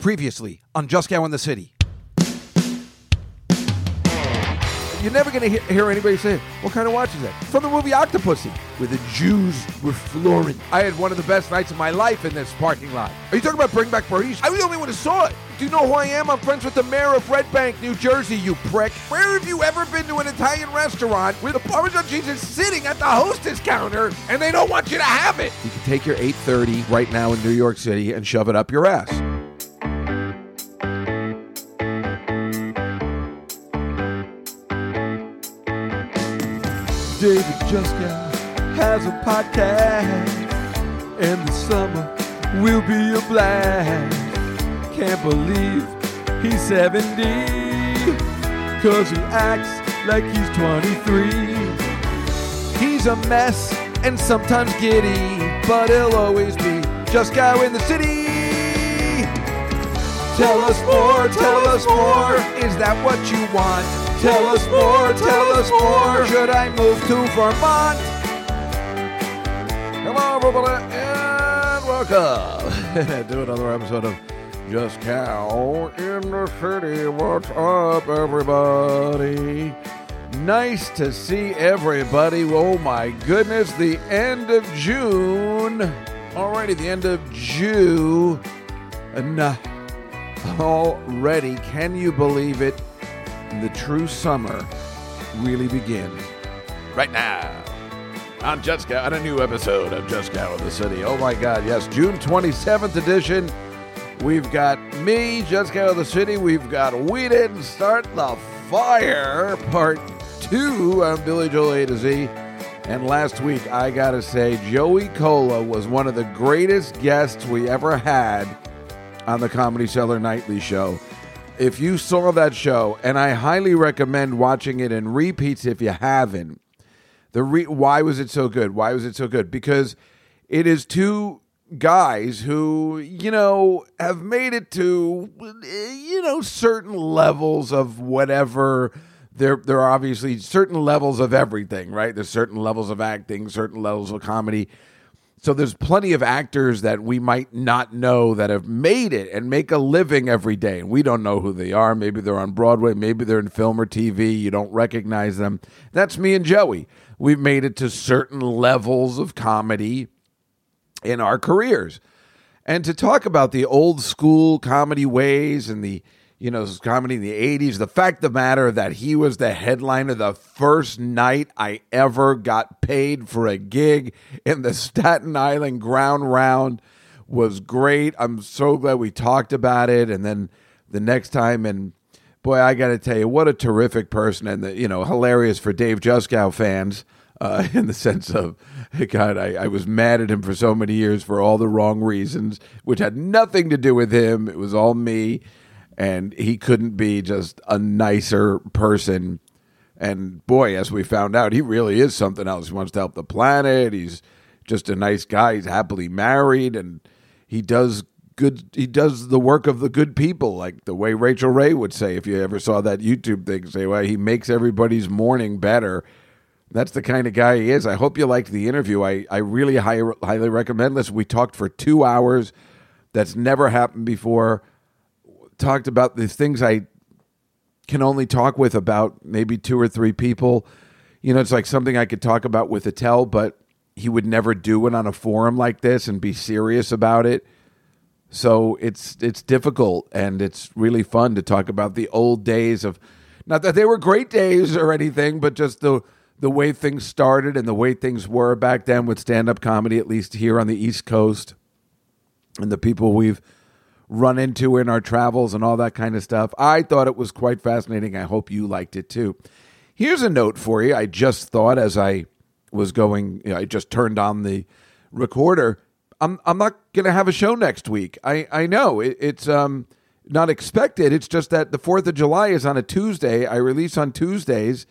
Previously on Juskow in the City. You're never going to hear, hear anybody say, What kind of watch is that? From the movie Octopussy, where the Jews were flooring. I had one of the best nights of my life in this parking lot. Are you talking about Bring Back Burritos? I was the only one who saw it. Do you know who I am? I'm friends with the mayor of Red Bank, New Jersey, you prick. Where have you ever been to an Italian restaurant where the Parmesan cheese is sitting at the hostess counter and they don't want you to have it? You can take your 830 right now in New York City and shove it up your ass. David Juskow has a podcast, and the summer will be a blast. Can't believe he's 70, cause he acts like he's 23. He's a mess and sometimes giddy, but he'll always be Juskow in the city. Tell us more, tell us more. Is that what you want? Tell us more, tell us more. Should I move to Vermont? Hello, everybody, and welcome to another episode of Juskow in the City. What's up, everybody? Nice to see everybody. Oh my goodness, the end of June. Alrighty, the end of June. Already, can you believe it? The true summer really begins right now on Juskow, on a new episode of Juskow in the City. Oh my God, yes, June 27th edition. We've got me, Juskow in the City. We've got We Didn't Start the Fire, part two. I'm Billy Joel A to Z. And last week, I gotta say, Joey Kola was one of the greatest guests we ever had on the Comedy Cellar Nightly Show. If you saw that show, and I highly recommend watching it in repeats if you haven't, the re- why was it so good? Why was it so good? Because it is two guys who, you know, have made it to, you know, certain levels of whatever. There, there are obviously certain levels of everything, right? There's certain levels of acting, certain levels of comedy. So there's plenty of actors that we might not know that have made it and make a living every day. And we don't know who they are. Maybe they're on Broadway, maybe they're in film or TV. You don't recognize them. That's me and Joey. We've made it to certain levels of comedy in our careers. And to talk about the old school comedy ways and the you know, comedy in the 80s. The fact of the matter that he was the headliner the first night I ever got paid for a gig in the Staten Island Ground Round was great. I'm so glad we talked about it. And then the next time, and boy, I got to tell you, what a terrific person, and the, you know, hilarious for Dave Juskow fans. Uh, in the sense of, God, I, I was mad at him for so many years for all the wrong reasons, which had nothing to do with him. It was all me and he couldn't be just a nicer person. And boy, as we found out, he really is something else. He wants to help the planet. He's just a nice guy. He's happily married, and he does good. He does the work of the good people, like the way Rachael Ray would say. If you ever saw that YouTube thing, say, "Well, he makes everybody's morning better." That's the kind of guy he is. I hope you liked the interview. I I really high, highly recommend this. We talked for two hours. That's never happened before talked about the things I can only talk with about maybe two or three people. You know, it's like something I could talk about with Attell, but he would never do it on a forum like this and be serious about it. So it's it's difficult and it's really fun to talk about the old days of not that they were great days or anything, but just the the way things started and the way things were back then with stand up comedy, at least here on the East Coast, and the people we've run into in our travels and all that kind of stuff. I thought it was quite fascinating. I hope you liked it too. Here's a note for you. I just thought as I was going, you know, I just turned on the recorder. I'm I'm not going to have a show next week. I I know it, it's um not expected. It's just that the Fourth of July is on a Tuesday. I release on Tuesdays,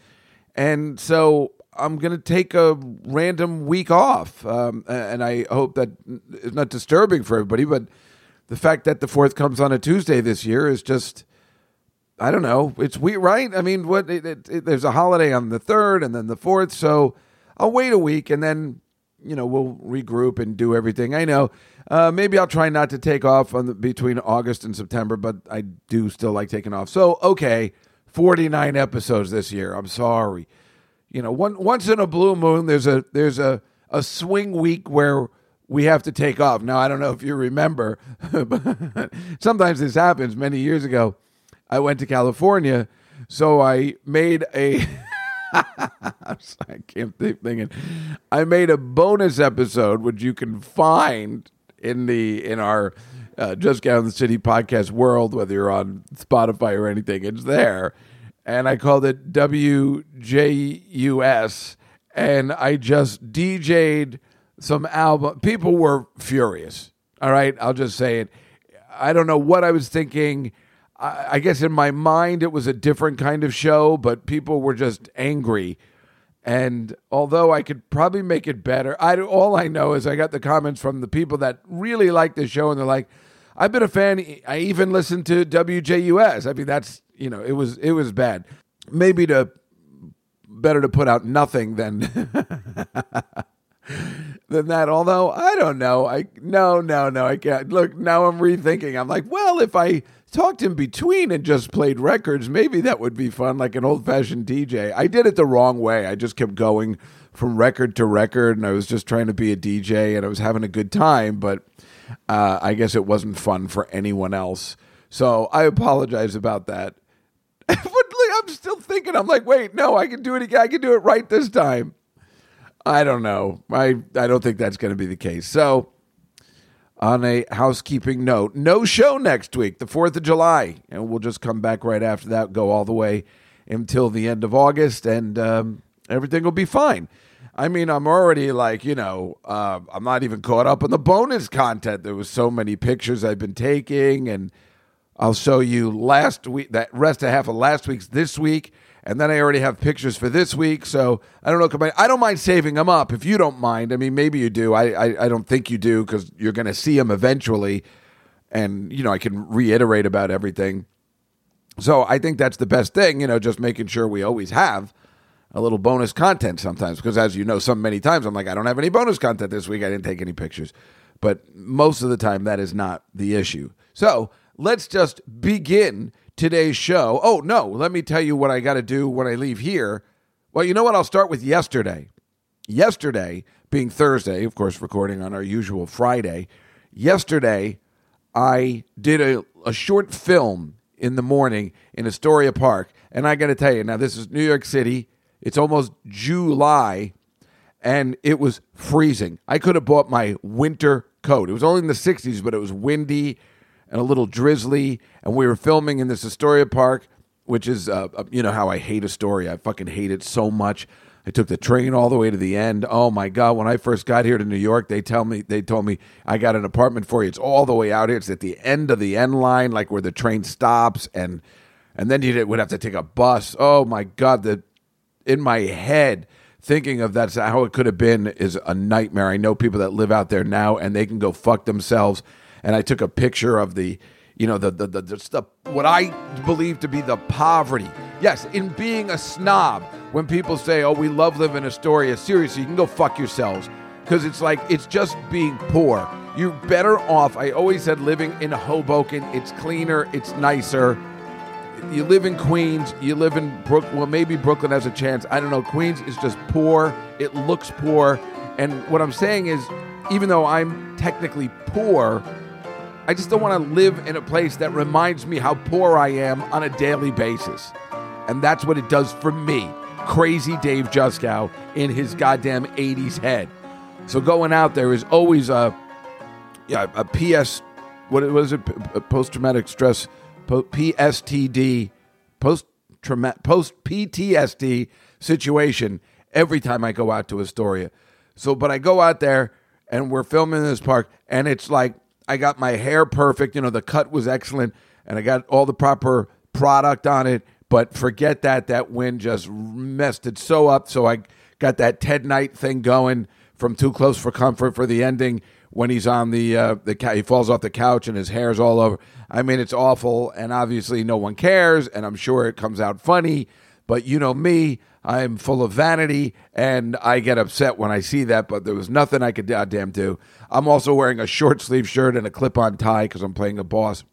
and so I'm going to take a random week off. Um, and I hope that it's not disturbing for everybody, but the fact that the fourth comes on a Tuesday this year is just I don't know. It's we right. I mean, what it, it, it, there's a holiday on the third and then the fourth, so I'll wait a week and then you know, we'll regroup and do everything. I know. Uh, maybe I'll try not to take off on the, between August and September, but I do still like taking off. So, okay, 49 episodes this year. I'm sorry. You know, one, once in a blue moon, there's a there's a, a swing week where we have to take off. Now, I don't know if you remember, but sometimes this happens. Many years ago, I went to California, so I made a. I can't think thinking. I made a bonus episode which you can find in the in our uh, Juskow in the City podcast world, whether you're on Spotify or anything, it's there. And I called it WJUS, and I just DJ'd some album. People were furious. All right, I'll just say it. I don't know what I was thinking. I, I guess in my mind it was a different kind of show, but people were just angry. And although I could probably make it better, I all I know is I got the comments from the people that really like the show, and they're like, "I've been a fan. I even listened to WJUS. I mean, that's you know, it was it was bad. Maybe to better to put out nothing than than that. Although I don't know. I no no no. I can't. Look now. I'm rethinking. I'm like, well, if I talked in between and just played records, maybe that would be fun, like an old fashioned DJ. I did it the wrong way. I just kept going from record to record, and I was just trying to be a DJ, and I was having a good time, but uh, I guess it wasn't fun for anyone else. So I apologize about that. but I'm still thinking. I'm like, wait, no, I can do it again. I can do it right this time. I don't know. I I don't think that's going to be the case. So on a housekeeping note, no show next week, the 4th of July. And we'll just come back right after that, go all the way until the end of August, and um, everything will be fine. I mean, I'm already like, you know, uh, I'm not even caught up on the bonus content. There was so many pictures I've been taking, and I'll show you last week, that rest of half of last week's this week and then I already have pictures for this week. So I don't know. I don't mind saving them up if you don't mind. I mean, maybe you do. I I, I don't think you do because you're going to see them eventually, and you know I can reiterate about everything. So I think that's the best thing. You know, just making sure we always have a little bonus content sometimes because as you know, some many times I'm like I don't have any bonus content this week. I didn't take any pictures, but most of the time that is not the issue. So let's just begin today's show. Oh, no, let me tell you what I got to do when I leave here. Well, you know what? I'll start with yesterday. Yesterday, being Thursday, of course, recording on our usual Friday, yesterday, I did a, a short film in the morning in Astoria Park. And I got to tell you, now this is New York City. It's almost July, and it was freezing. I could have bought my winter coat. It was only in the 60s, but it was windy and a little drizzly. And we were filming in this Astoria Park, which is, uh, uh, you know, how I hate Astoria. I fucking hate it so much. I took the train all the way to the end. Oh my god! When I first got here to New York, they tell me they told me I got an apartment for you. It's all the way out here. It's at the end of the end line, like where the train stops, and and then you would have to take a bus. Oh my god! The in my head thinking of that's how it could have been is a nightmare. I know people that live out there now, and they can go fuck themselves and I took a picture of the, you know, the the the, the, the what I believe to be the poverty. Yes, in being a snob, when people say, "Oh, we love living in Astoria," seriously, you can go fuck yourselves because it's like it's just being poor. You're better off. I always said living in Hoboken. It's cleaner. It's nicer. You live in Queens. You live in Brooklyn. Well, maybe Brooklyn has a chance. I don't know. Queens is just poor. It looks poor. And what I'm saying is, even though I'm technically poor, I just don't want to live in a place that reminds me how poor I am on a daily basis. And that's what it does for me. Crazy Dave Juskow in his goddamn 80s head. So going out there is always a yeah, a PS what was it post traumatic stress PSTD post post PTSD situation every time I go out to Astoria. So but I go out there and we're filming in this park and it's like I got my hair perfect. You know, the cut was excellent, and I got all the proper product on it. But forget that. That wind just messed it so up. So I got that Ted Knight thing going from Too Close for Comfort for the ending when he's on the uh, the he falls off the couch and his hair's all over. I mean, it's awful, and obviously no one cares, and I'm sure it comes out funny. But you know me, I'm full of vanity and I get upset when I see that, but there was nothing I could goddamn do. I'm also wearing a short sleeve shirt and a clip on tie because I'm playing a boss.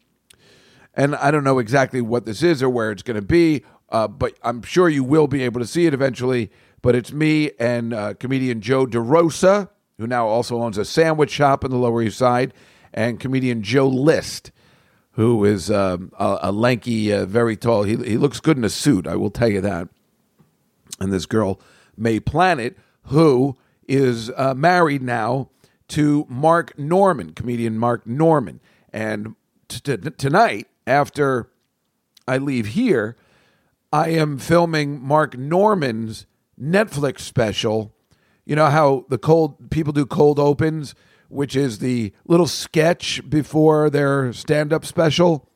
And I don't know exactly what this is or where it's going to be, uh, but I'm sure you will be able to see it eventually. But it's me and uh, comedian Joe DeRosa, who now also owns a sandwich shop in the Lower East Side, and comedian Joe List, who is um, a, a, lanky, uh, very tall. He, he looks good in a suit, I will tell you that. And this girl, Mae Planert, who is uh, married now to Mark Normand, comedian Mark Normand. And t- t- tonight, after I leave here, I am filming Mark Normand's Netflix special. You know how the cold people do cold opens, which is the little sketch before their stand-up special.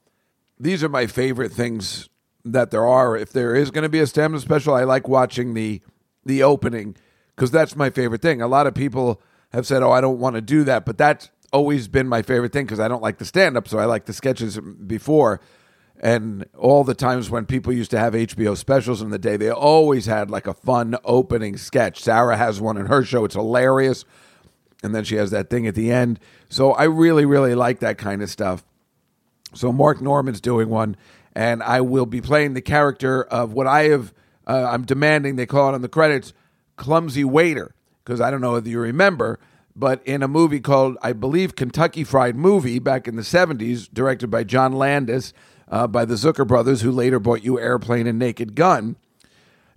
These are my favorite things that there are. If there is going to be a stand-up special, I like watching the the opening because that's my favorite thing. A lot of people have said, "Oh, I don't want to do that," but that's always been my favorite thing because I don't like the stand-up, so I like the sketches before. And all the times when people used to have HBO specials in the day, they always had like a fun opening sketch. Sarah has one in her show; it's hilarious. And then she has that thing at the end. So I really, really like that kind of stuff. So Mark Normand's doing one, and I will be playing the character of what I have. Uh, I'm demanding they call it on the credits, clumsy waiter, because I don't know if you remember, but in a movie called I believe Kentucky Fried Movie back in the 70s, directed by John Landis, uh, by the Zucker brothers, who later bought you Airplane and Naked Gun.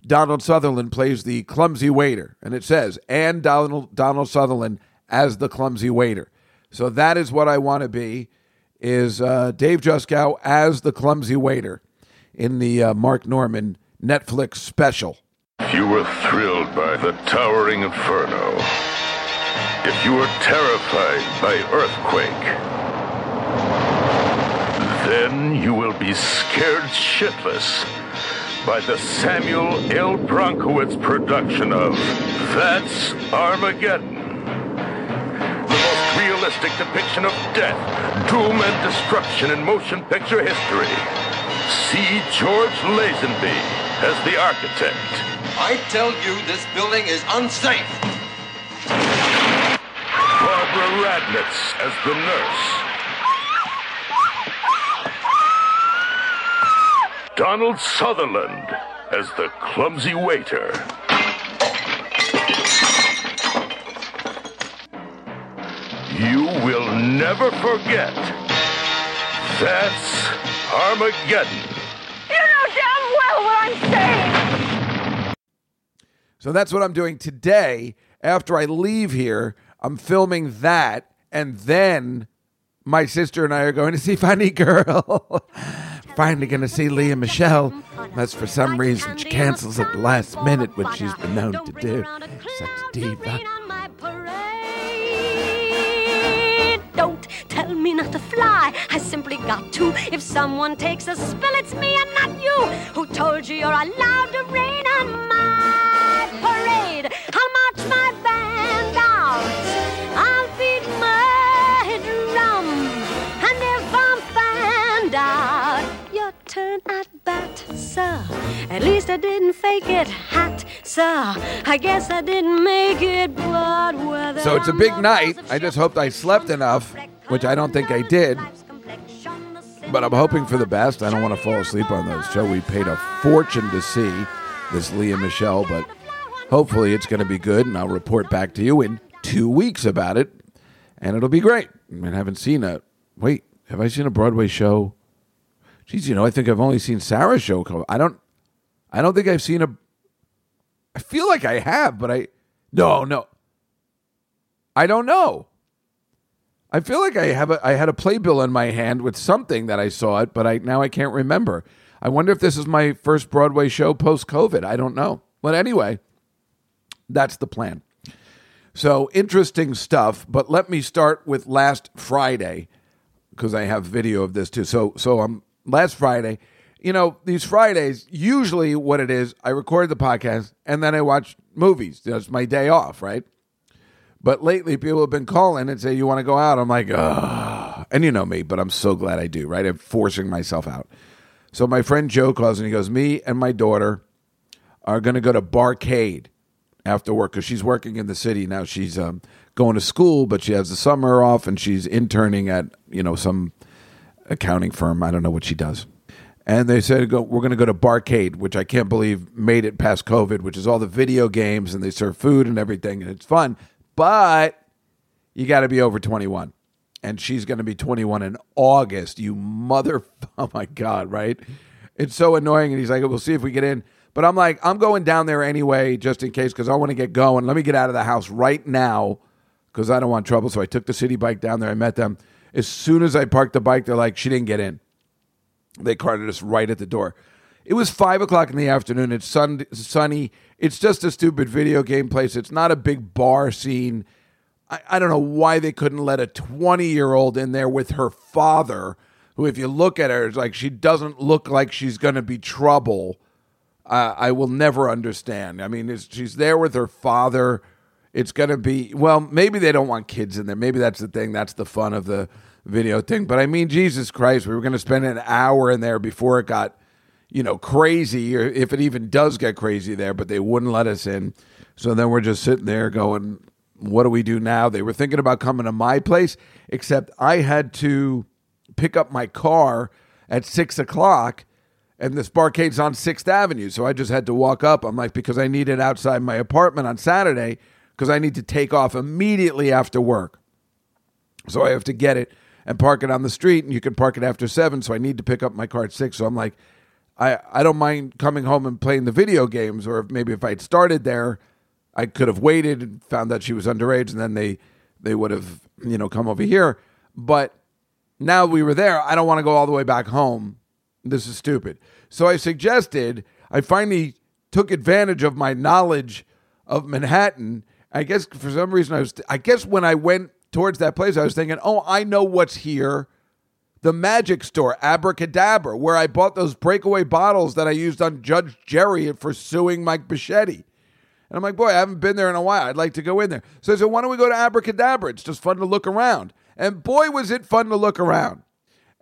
Donald Sutherland plays the clumsy waiter, and it says, and Donald, Donald Sutherland as the clumsy waiter. So that is what I want to be is uh, Dave Juskow as the clumsy waiter in the uh, Mark Normand Netflix special. If you were thrilled by the towering inferno, if you were terrified by earthquake, then you will be scared shitless by the Samuel L. Bronkowitz production of That's Armageddon The most realistic depiction of death, doom, and destruction in motion picture history. See George Lazenby as the architect. I tell you, this building is unsafe. Barbara Radnitz as the nurse. Donald Sutherland as the clumsy waiter. you will never forget. That's Armageddon. You know damn well what I'm saying. So that's what I'm doing today. After I leave here, I'm filming that, and then my sister and I are going to see Funny Girl. Finally, going to see Lea Michele. That's for some reason she cancels at the last minute, which she's been known to do. Such a diva. tell me not to fly. I simply got to. If someone takes a spill, it's me and not you. Who told you you're allowed to rain on my parade? I'll march my band out. I'll beat my drum. And if I'm found out, your turn at bat, sir. At least I didn't fake it, hat, sir. I guess I didn't make it, but whether. So it's a big night. I just hoped I slept enough which I don't think I did. But I'm hoping for the best. I don't want to fall asleep on those show. We paid a fortune to see this Lea Michele, but hopefully it's going to be good, and I'll report back to you in two weeks about it, and it'll be great. I haven't seen a wait. Have I seen a Broadway show? Geez, you know, I think I've only seen Sarah's show. Come, I don't. I don't think I've seen a. I feel like I have, but I. No, no. I don't know. I feel like I have a, I had a playbill in my hand with something that I saw it, but I now I can't remember. I wonder if this is my first Broadway show post COVID. I don't know. But anyway, that's the plan. So interesting stuff. But let me start with last Friday because I have video of this too. So so um last Friday, you know these Fridays usually what it is I record the podcast and then I watch movies. That's my day off, right? But lately, people have been calling and say, You want to go out? I'm like, Ugh. And you know me, but I'm so glad I do, right? I'm forcing myself out. So my friend Joe calls and he goes, Me and my daughter are going to go to Barcade after work because she's working in the city now. She's um, going to school, but she has the summer off and she's interning at you know some accounting firm. I don't know what she does. And they said go, we're going to go to Barcade, which I can't believe made it past COVID, which is all the video games and they serve food and everything and it's fun, but you got to be over 21. And she's going to be 21 in August. You mother, oh my god, right? It's so annoying. And he's like, we'll see if we get in. But I'm like, I'm going down there anyway, just in case, because I want to get going. Let me get out of the house right now, because I don't want trouble. So I took the city bike down there. I met them. As soon as I parked the bike, they're like, she didn't get in. They carted us right at the door. It was five o'clock in the afternoon. It's sun- sunny. It's just a stupid video game place. It's not a big bar scene. I, I don't know why they couldn't let a 20 year old in there with her father, who, if you look at her, is like she doesn't look like she's going to be trouble. Uh, I will never understand. I mean, she's there with her father. It's going to be, well, maybe they don't want kids in there. Maybe that's the thing. That's the fun of the video thing. But I mean, Jesus Christ, we were going to spend an hour in there before it got, you know, crazy, or if it even does get crazy there, but they wouldn't let us in. So then we're just sitting there going, what do we do now? They were thinking about coming to my place, except I had to pick up my car at six o'clock and this barcade's on Sixth Avenue. So I just had to walk up. I'm like, because I need it outside my apartment on Saturday because I need to take off immediately after work. So I have to get it and park it on the street, and you can park it after seven. So I need to pick up my car at six. So I'm like, I, I don't mind coming home and playing the video games, or maybe if I'd started there, I could have waited and found that she was underage, and then they they would have you know come over here. But now we were there, I don't want to go all the way back home. This is stupid. So I suggested I finally took advantage of my knowledge of Manhattan. I guess for some reason I was I guess when I went towards that place I was thinking, "Oh, I know what's here." The magic store, Abracadabra, where I bought those breakaway bottles that I used on Judge Jerry for suing Mike Bichetti. And I'm like, boy, I haven't been there in a while. I'd like to go in there. So I said, why don't we go to Abracadabra? It's just fun to look around. And boy, was it fun to look around.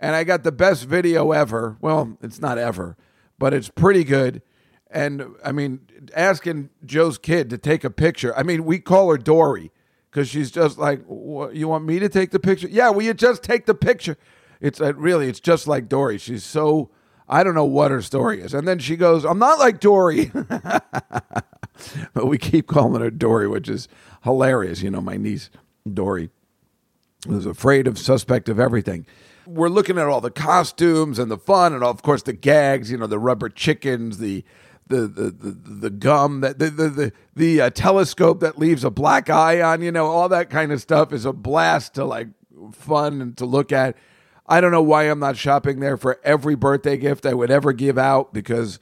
And I got the best video ever. Well, it's not ever, but it's pretty good. And I mean, asking Joe's kid to take a picture. I mean, we call her Dory because she's just like, you want me to take the picture? Yeah, will you just take the picture? It's uh, really, it's just like Dory. She's so, I don't know what her story is. And then she goes, I'm not like Dory. but we keep calling her Dory, which is hilarious. You know, my niece, Dory, was afraid of suspect of everything. We're looking at all the costumes and the fun, and of course the gags. You know, the rubber chickens, the the the the, the gum, that the the the, the uh, telescope that leaves a black eye on. You know, all that kind of stuff is a blast to like fun and to look at. I don't know why I'm not shopping there for every birthday gift I would ever give out because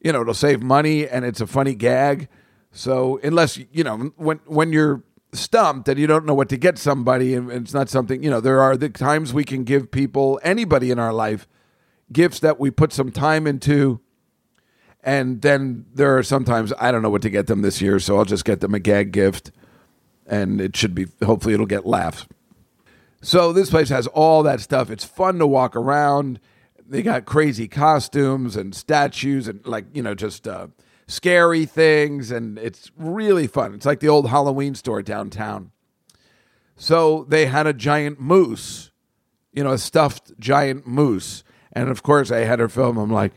you know it'll save money and it's a funny gag. So unless you know when when you're stumped and you don't know what to get somebody and it's not something you know there are the times we can give people anybody in our life gifts that we put some time into and then there are sometimes I don't know what to get them this year so I'll just get them a gag gift and it should be hopefully it'll get laughs. So this place has all that stuff. It's fun to walk around. They got crazy costumes and statues and like, you know, just uh scary things, and it's really fun. It's like the old Halloween store downtown. So they had a giant moose, you know, a stuffed giant moose. And of course, I had her film. I'm like,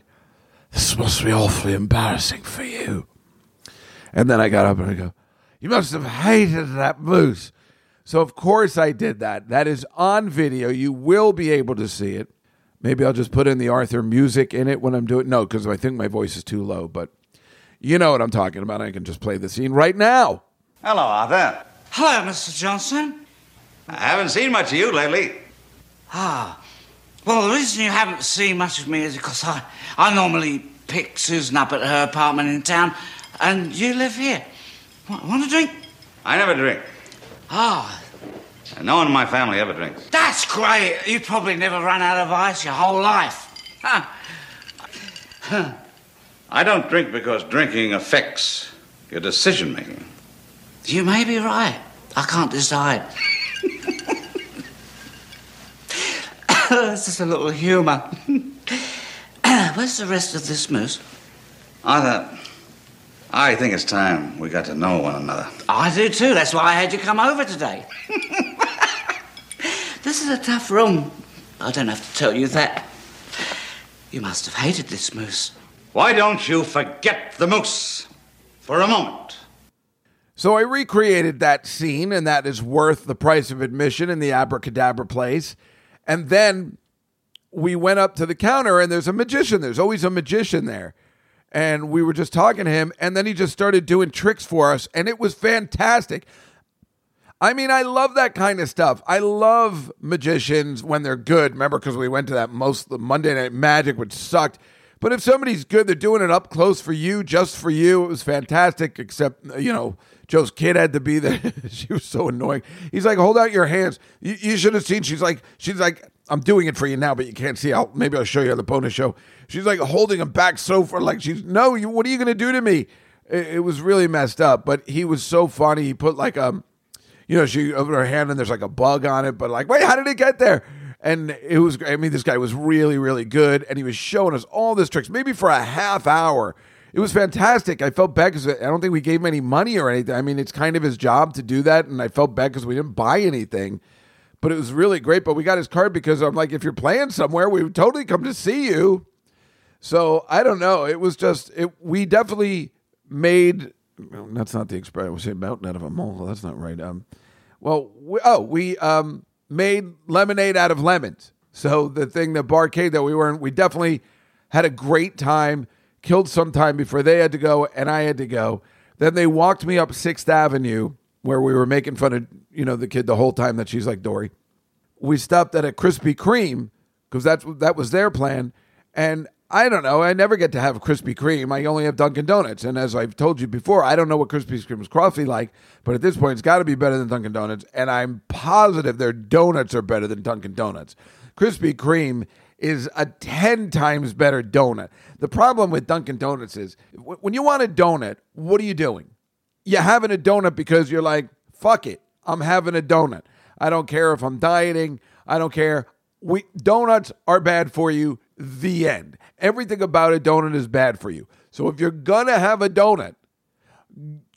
this must be awfully embarrassing for you. And then I got up and I go, you must have hated that moose. So, of course, I did that. That is on video. You will be able to see it. Maybe I'll just put in the Arthur music in it when I'm doing No, because I think my voice is too low. But you know what I'm talking about. I can just play the scene right now. Hello, Arthur. Hello, Mr. Johnson. I haven't seen much of you lately. Ah. Well, the reason you haven't seen much of me is because I, I normally pick Susan up at her apartment in town, and you live here. Want, want a drink? I never drink. Ah. No one in my family ever drinks. That's great. You've probably never run out of ice your whole life. Huh. I don't drink because drinking affects your decision making. You may be right. I can't decide. it's just a little humour. Where's the rest of this moose? Arthur, I think it's time we got to know one another. I do too. That's why I had you come over today. this is a tough room. I don't have to tell you that. You must have hated this moose. Why don't you forget the moose for a moment? So I recreated that scene, and that is worth the price of admission in the abracadabra place. And then we went up to the counter, and there's a magician. There's always a magician there. And we were just talking to him, and then he just started doing tricks for us, and it was fantastic. I mean, I love that kind of stuff. I love magicians when they're good. Remember, because we went to that most the Monday Night Magic, which sucked. But if somebody's good, they're doing it up close for you, just for you. It was fantastic. Except, you know, Joe's kid had to be there. she was so annoying. He's like, "Hold out your hands." You, you should have seen. She's like, she's like, "I'm doing it for you now, but you can't see. I'll maybe I'll show you on the bonus show." She's like holding him back so far, like she's no. You, what are you gonna do to me? It, it was really messed up. But he was so funny. He put like a, you know, she opened her hand and there's like a bug on it. But like, wait, how did it get there? And it was, I mean, this guy was really, really good. And he was showing us all this tricks, maybe for a half hour. It was fantastic. I felt bad because I don't think we gave him any money or anything. I mean, it's kind of his job to do that. And I felt bad because we didn't buy anything. But it was really great. But we got his card because I'm like, if you're playing somewhere, we would totally come to see you. So I don't know. It was just, it. we definitely made, well, that's not the expression. I was mountain out of a molehill. That's not right. Um, well, we, oh, we, um, made lemonade out of lemons. So the thing, the barcade that we were in, we definitely had a great time. Killed some time before they had to go and I had to go. Then they walked me up Sixth Avenue where we were making fun of you know the kid the whole time that she's like Dory. We stopped at a Krispy Kreme because that's that was their plan, and I don't know. I never get to have Krispy Kreme. I only have Dunkin' Donuts. And as I've told you before, I don't know what Krispy Kreme's coffee like, but at this point, it's got to be better than Dunkin' Donuts. And I'm positive their donuts are better than Dunkin' Donuts. Krispy Kreme is a 10 times better donut. The problem with Dunkin' Donuts is when you want a donut, what are you doing? You're having a donut because you're like, fuck it, I'm having a donut. I don't care if I'm dieting. I don't care. We donuts are bad for you. The end. Everything about a donut is bad for you. So if you're gonna have a donut,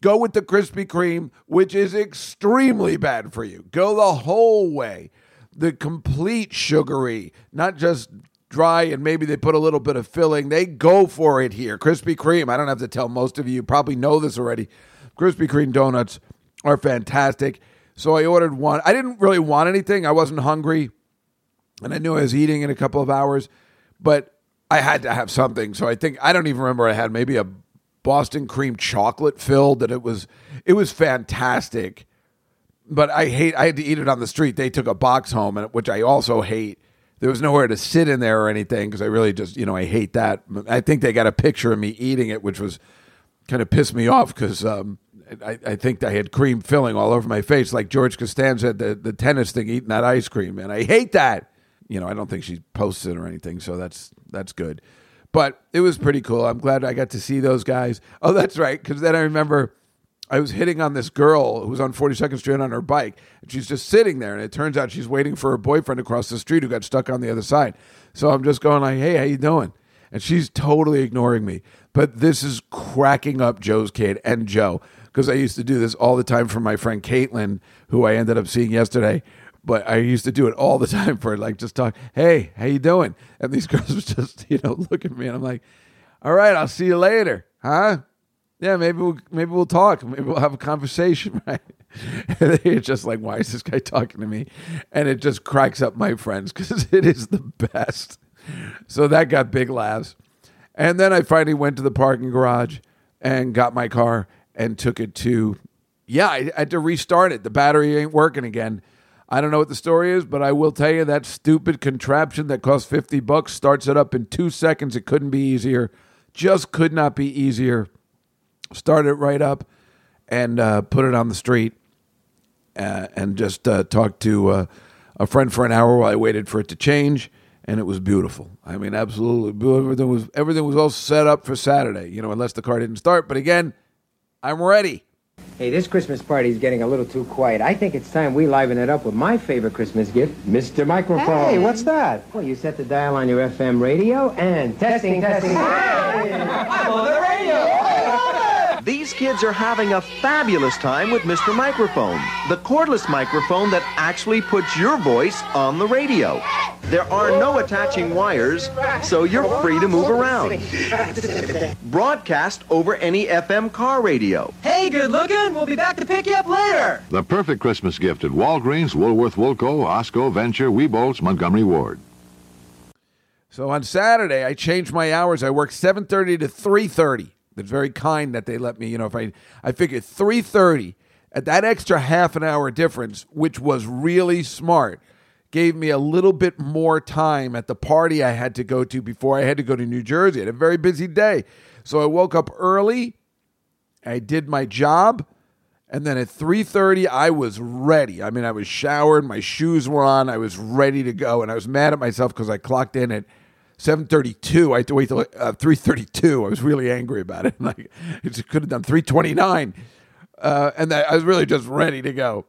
go with the Krispy Kreme, which is extremely bad for you. Go the whole way. The complete sugary, not just dry and maybe they put a little bit of filling. They go for it here. Krispy Kreme, I don't have to tell most of you, you probably know this already. Krispy Kreme donuts are fantastic. So I ordered one. I didn't really want anything. I wasn't hungry and I knew I was eating in a couple of hours, but I had to have something. So I think I don't even remember I had maybe a Boston cream chocolate filled that it was it was fantastic. But I hate I had to eat it on the street. They took a box home and which I also hate. There was nowhere to sit in there or anything because I really just, you know, I hate that. I think they got a picture of me eating it which was kind of pissed me off because um, I, I, think I had cream filling all over my face, like George Costanza the, the tennis thing eating that ice cream, and I hate that you know, I don't think she posted or anything, so that's that's good. But it was pretty cool. I'm glad I got to see those guys. Oh, that's right, because then I remember I was hitting on this girl who was on 42nd Street on her bike, and she's just sitting there, and it turns out she's waiting for her boyfriend across the street who got stuck on the other side. So I'm just going like, "Hey, how you doing?" And she's totally ignoring me. But this is cracking up Joe's kid and Joe because I used to do this all the time for my friend Caitlin, who I ended up seeing yesterday but I used to do it all the time for like just talk. Hey, how you doing? And these girls would just you know look at me, and I'm like, all right, I'll see you later, huh? Yeah, maybe we'll maybe we'll talk. Maybe we'll have a conversation, right? And they're just like, why is this guy talking to me? And it just cracks up my friends because it is the best. So that got big laughs. And then I finally went to the parking garage and got my car and took it to, yeah, I had to restart it. The battery ain't working again. I don't know what the story is, but I will tell you that stupid contraption that costs 50 bucks starts it up in two seconds. It couldn't be easier. Just could not be easier. Start it right up and uh, put it on the street uh, and just uh, talked to uh, a friend for an hour while I waited for it to change. And it was beautiful. I mean, absolutely. Everything was everything was all set up for Saturday, you know, unless the car didn't start. But again, I'm ready. Hey, this Christmas party is getting a little too quiet. I think it's time we liven it up with my favorite Christmas gift, Mr. Microphone. Hey, what's that? Well, you set the dial on your FM radio and testing, testing. testing. I'm on the radio. These kids are having a fabulous time with Mr. Microphone, the cordless microphone that actually puts your voice on the radio. There are no attaching wires, so you're free to move around. Broadcast over any FM car radio. Hey, good looking. We'll be back to pick you up later. The perfect Christmas gift at Walgreens, Woolworth, Woolco, Osco, Venture, Wieboldt's, Montgomery Ward. So on Saturday, I changed my hours. I worked 7:30 to 3:30. It's very kind that they let me, you know, if I I figured 3:30 at uh, that extra half an hour difference, which was really smart, gave me a little bit more time at the party I had to go to before I had to go to New Jersey. I had a very busy day. So I woke up early. I did my job. And then at 3:30 I was ready. I mean, I was showered, my shoes were on, I was ready to go and I was mad at myself cuz I clocked in at 7:32. I had to wait till uh, 3:32. I was really angry about it. Like it could have done 3:29. Uh, and that, I was really just ready to go.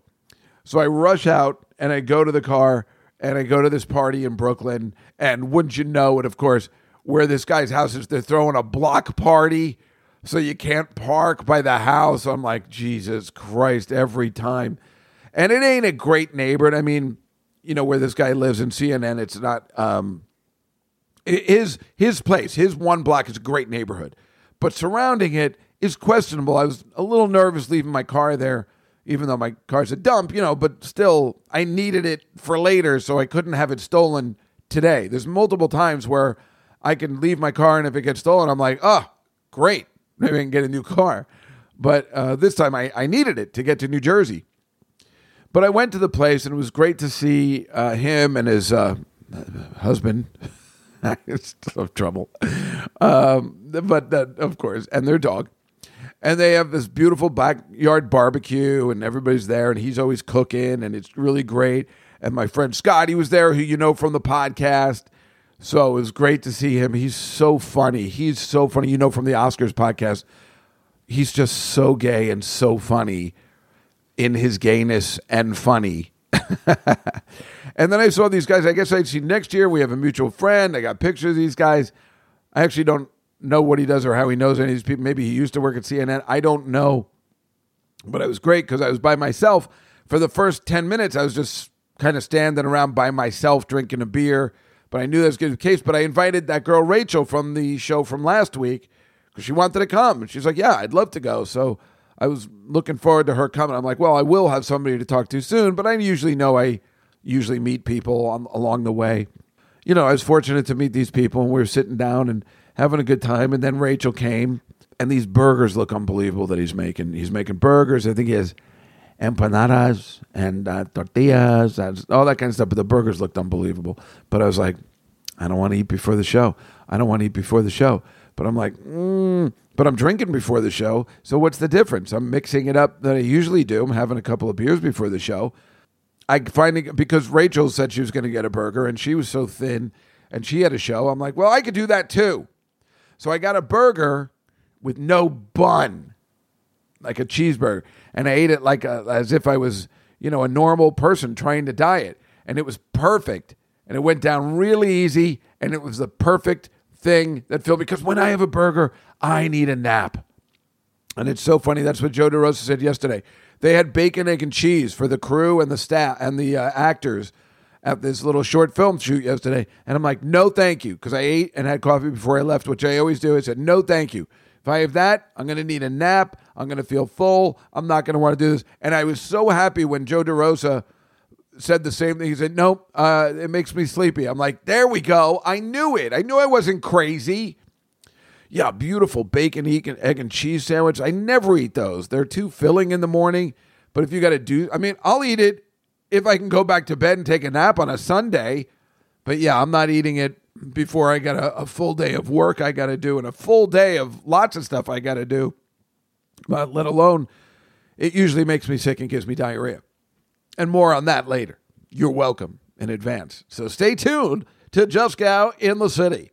So I rush out and I go to the car and I go to this party in Brooklyn. And wouldn't you know it, of course, where this guy's house is, they're throwing a block party. So you can't park by the house. I'm like, Jesus Christ, every time. And it ain't a great neighborhood. I mean, you know, where this guy lives in CNN, it's not um, his his place, his one block is a great neighborhood, but surrounding it is questionable. I was a little nervous leaving my car there, even though my car's a dump, you know. But still, I needed it for later, so I couldn't have it stolen today. There's multiple times where I can leave my car, and if it gets stolen, I'm like, oh, great, maybe I can get a new car. But uh, this time, I, I needed it to get to New Jersey. But I went to the place, and it was great to see uh, him and his uh, husband. it's of trouble. Um, but uh, of course, and their dog. And they have this beautiful backyard barbecue, and everybody's there, and he's always cooking, and it's really great. And my friend Scott, he was there, who you know from the podcast. So it was great to see him. He's so funny. He's so funny. You know from the Oscars podcast. He's just so gay and so funny in his gayness and funny. and then I saw these guys. I guess I'd see next year. We have a mutual friend. I got pictures of these guys. I actually don't know what he does or how he knows any of these people. Maybe he used to work at CNN. I don't know. But it was great because I was by myself for the first 10 minutes. I was just kind of standing around by myself drinking a beer. But I knew that was going to be the case. But I invited that girl, Rachel, from the show from last week because she wanted to come. And she's like, Yeah, I'd love to go. So I was looking forward to her coming. I'm like, Well, I will have somebody to talk to soon. But I usually know I usually meet people on, along the way. You know, I was fortunate to meet these people, and we were sitting down and having a good time. And then Rachel came, and these burgers look unbelievable that he's making. He's making burgers. I think he has empanadas and uh, tortillas and all that kind of stuff. But the burgers looked unbelievable. But I was like, I don't want to eat before the show. I don't want to eat before the show. But I'm like, mm, but I'm drinking before the show. So what's the difference? I'm mixing it up that I usually do. I'm having a couple of beers before the show. I finally because Rachel said she was going to get a burger and she was so thin and she had a show. I'm like, well, I could do that too. So I got a burger with no bun, like a cheeseburger, and I ate it like a, as if I was, you know, a normal person trying to diet, and it was perfect, and it went down really easy, and it was the perfect thing that filled me. because when I have a burger, I need a nap. And it's so funny. That's what Joe DeRosa said yesterday. They had bacon, egg, and cheese for the crew and the staff and the uh, actors at this little short film shoot yesterday. And I'm like, no, thank you. Because I ate and had coffee before I left, which I always do. I said, no, thank you. If I have that, I'm going to need a nap. I'm going to feel full. I'm not going to want to do this. And I was so happy when Joe DeRosa said the same thing. He said, nope, uh, it makes me sleepy. I'm like, there we go. I knew it. I knew I wasn't crazy. Yeah, beautiful bacon, egg, and cheese sandwich. I never eat those. They're too filling in the morning. But if you got to do, I mean, I'll eat it if I can go back to bed and take a nap on a Sunday. But yeah, I'm not eating it before I got a, a full day of work I got to do and a full day of lots of stuff I got to do. But let alone, it usually makes me sick and gives me diarrhea. And more on that later. You're welcome in advance. So stay tuned to Juskow in the City.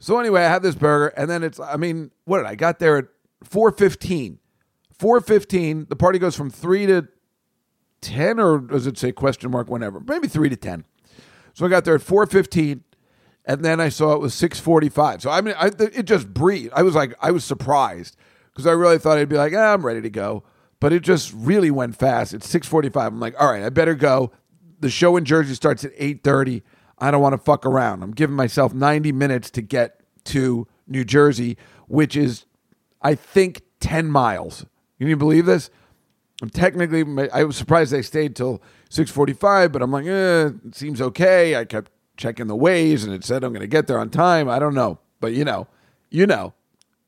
So anyway, I had this burger, and then it's I mean, what did I got there at four fifteen? Four fifteen. The party goes from three to ten, or does it say question mark? Whenever, maybe three to ten. So I got there at four fifteen, and then I saw it was 6:45. So I mean, I, it just breathed. I was like, I was surprised because I really thought I'd be like, ah, I'm ready to go, but it just really went fast. It's 6:45. I'm like, all right, I better go. The show in Jersey starts at 8:30. I don't want to fuck around. I'm giving myself 90 minutes to get to New Jersey, which is, I think, 10 miles. Can you believe this? I'm technically, I was surprised they stayed till 6:45, but I'm like, eh, it seems okay. I kept checking the Waze, and it said I'm going to get there on time. I don't know, but you know, you know.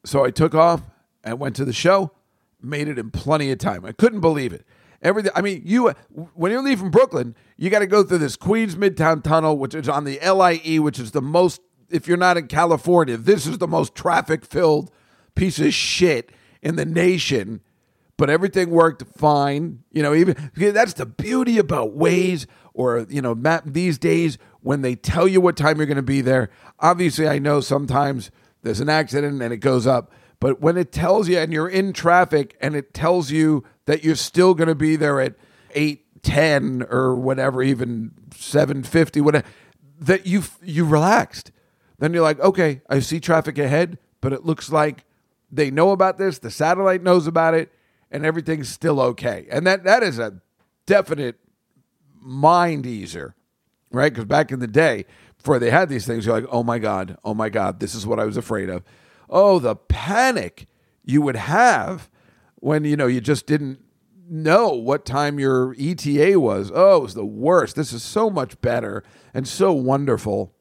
So I took off and went to the show. Made it in plenty of time. I couldn't believe it. Everything. I mean, you when you leave from Brooklyn, you got to go through this Queens Midtown Tunnel, which is on the LIE, which is the most. If you're not in California, this is the most traffic filled piece of shit in the nation but everything worked fine. You know, even that's the beauty about Waze or you know map these days when they tell you what time you're going to be there. Obviously, I know sometimes there's an accident and it goes up, but when it tells you and you're in traffic and it tells you that you're still going to be there at eight ten or whatever, even seven fifty, whatever, that you you relaxed. Then you're like, okay, I see traffic ahead, but it looks like they know about this. The satellite knows about it and everything's still okay. And that that is a definite mind easer, right? Because back in the day, before they had these things, you're like, oh my God, oh my God, this is what I was afraid of. Oh, the panic you would have when, you know, you just didn't know what time your ETA was. Oh, it was the worst. This is so much better and so wonderful.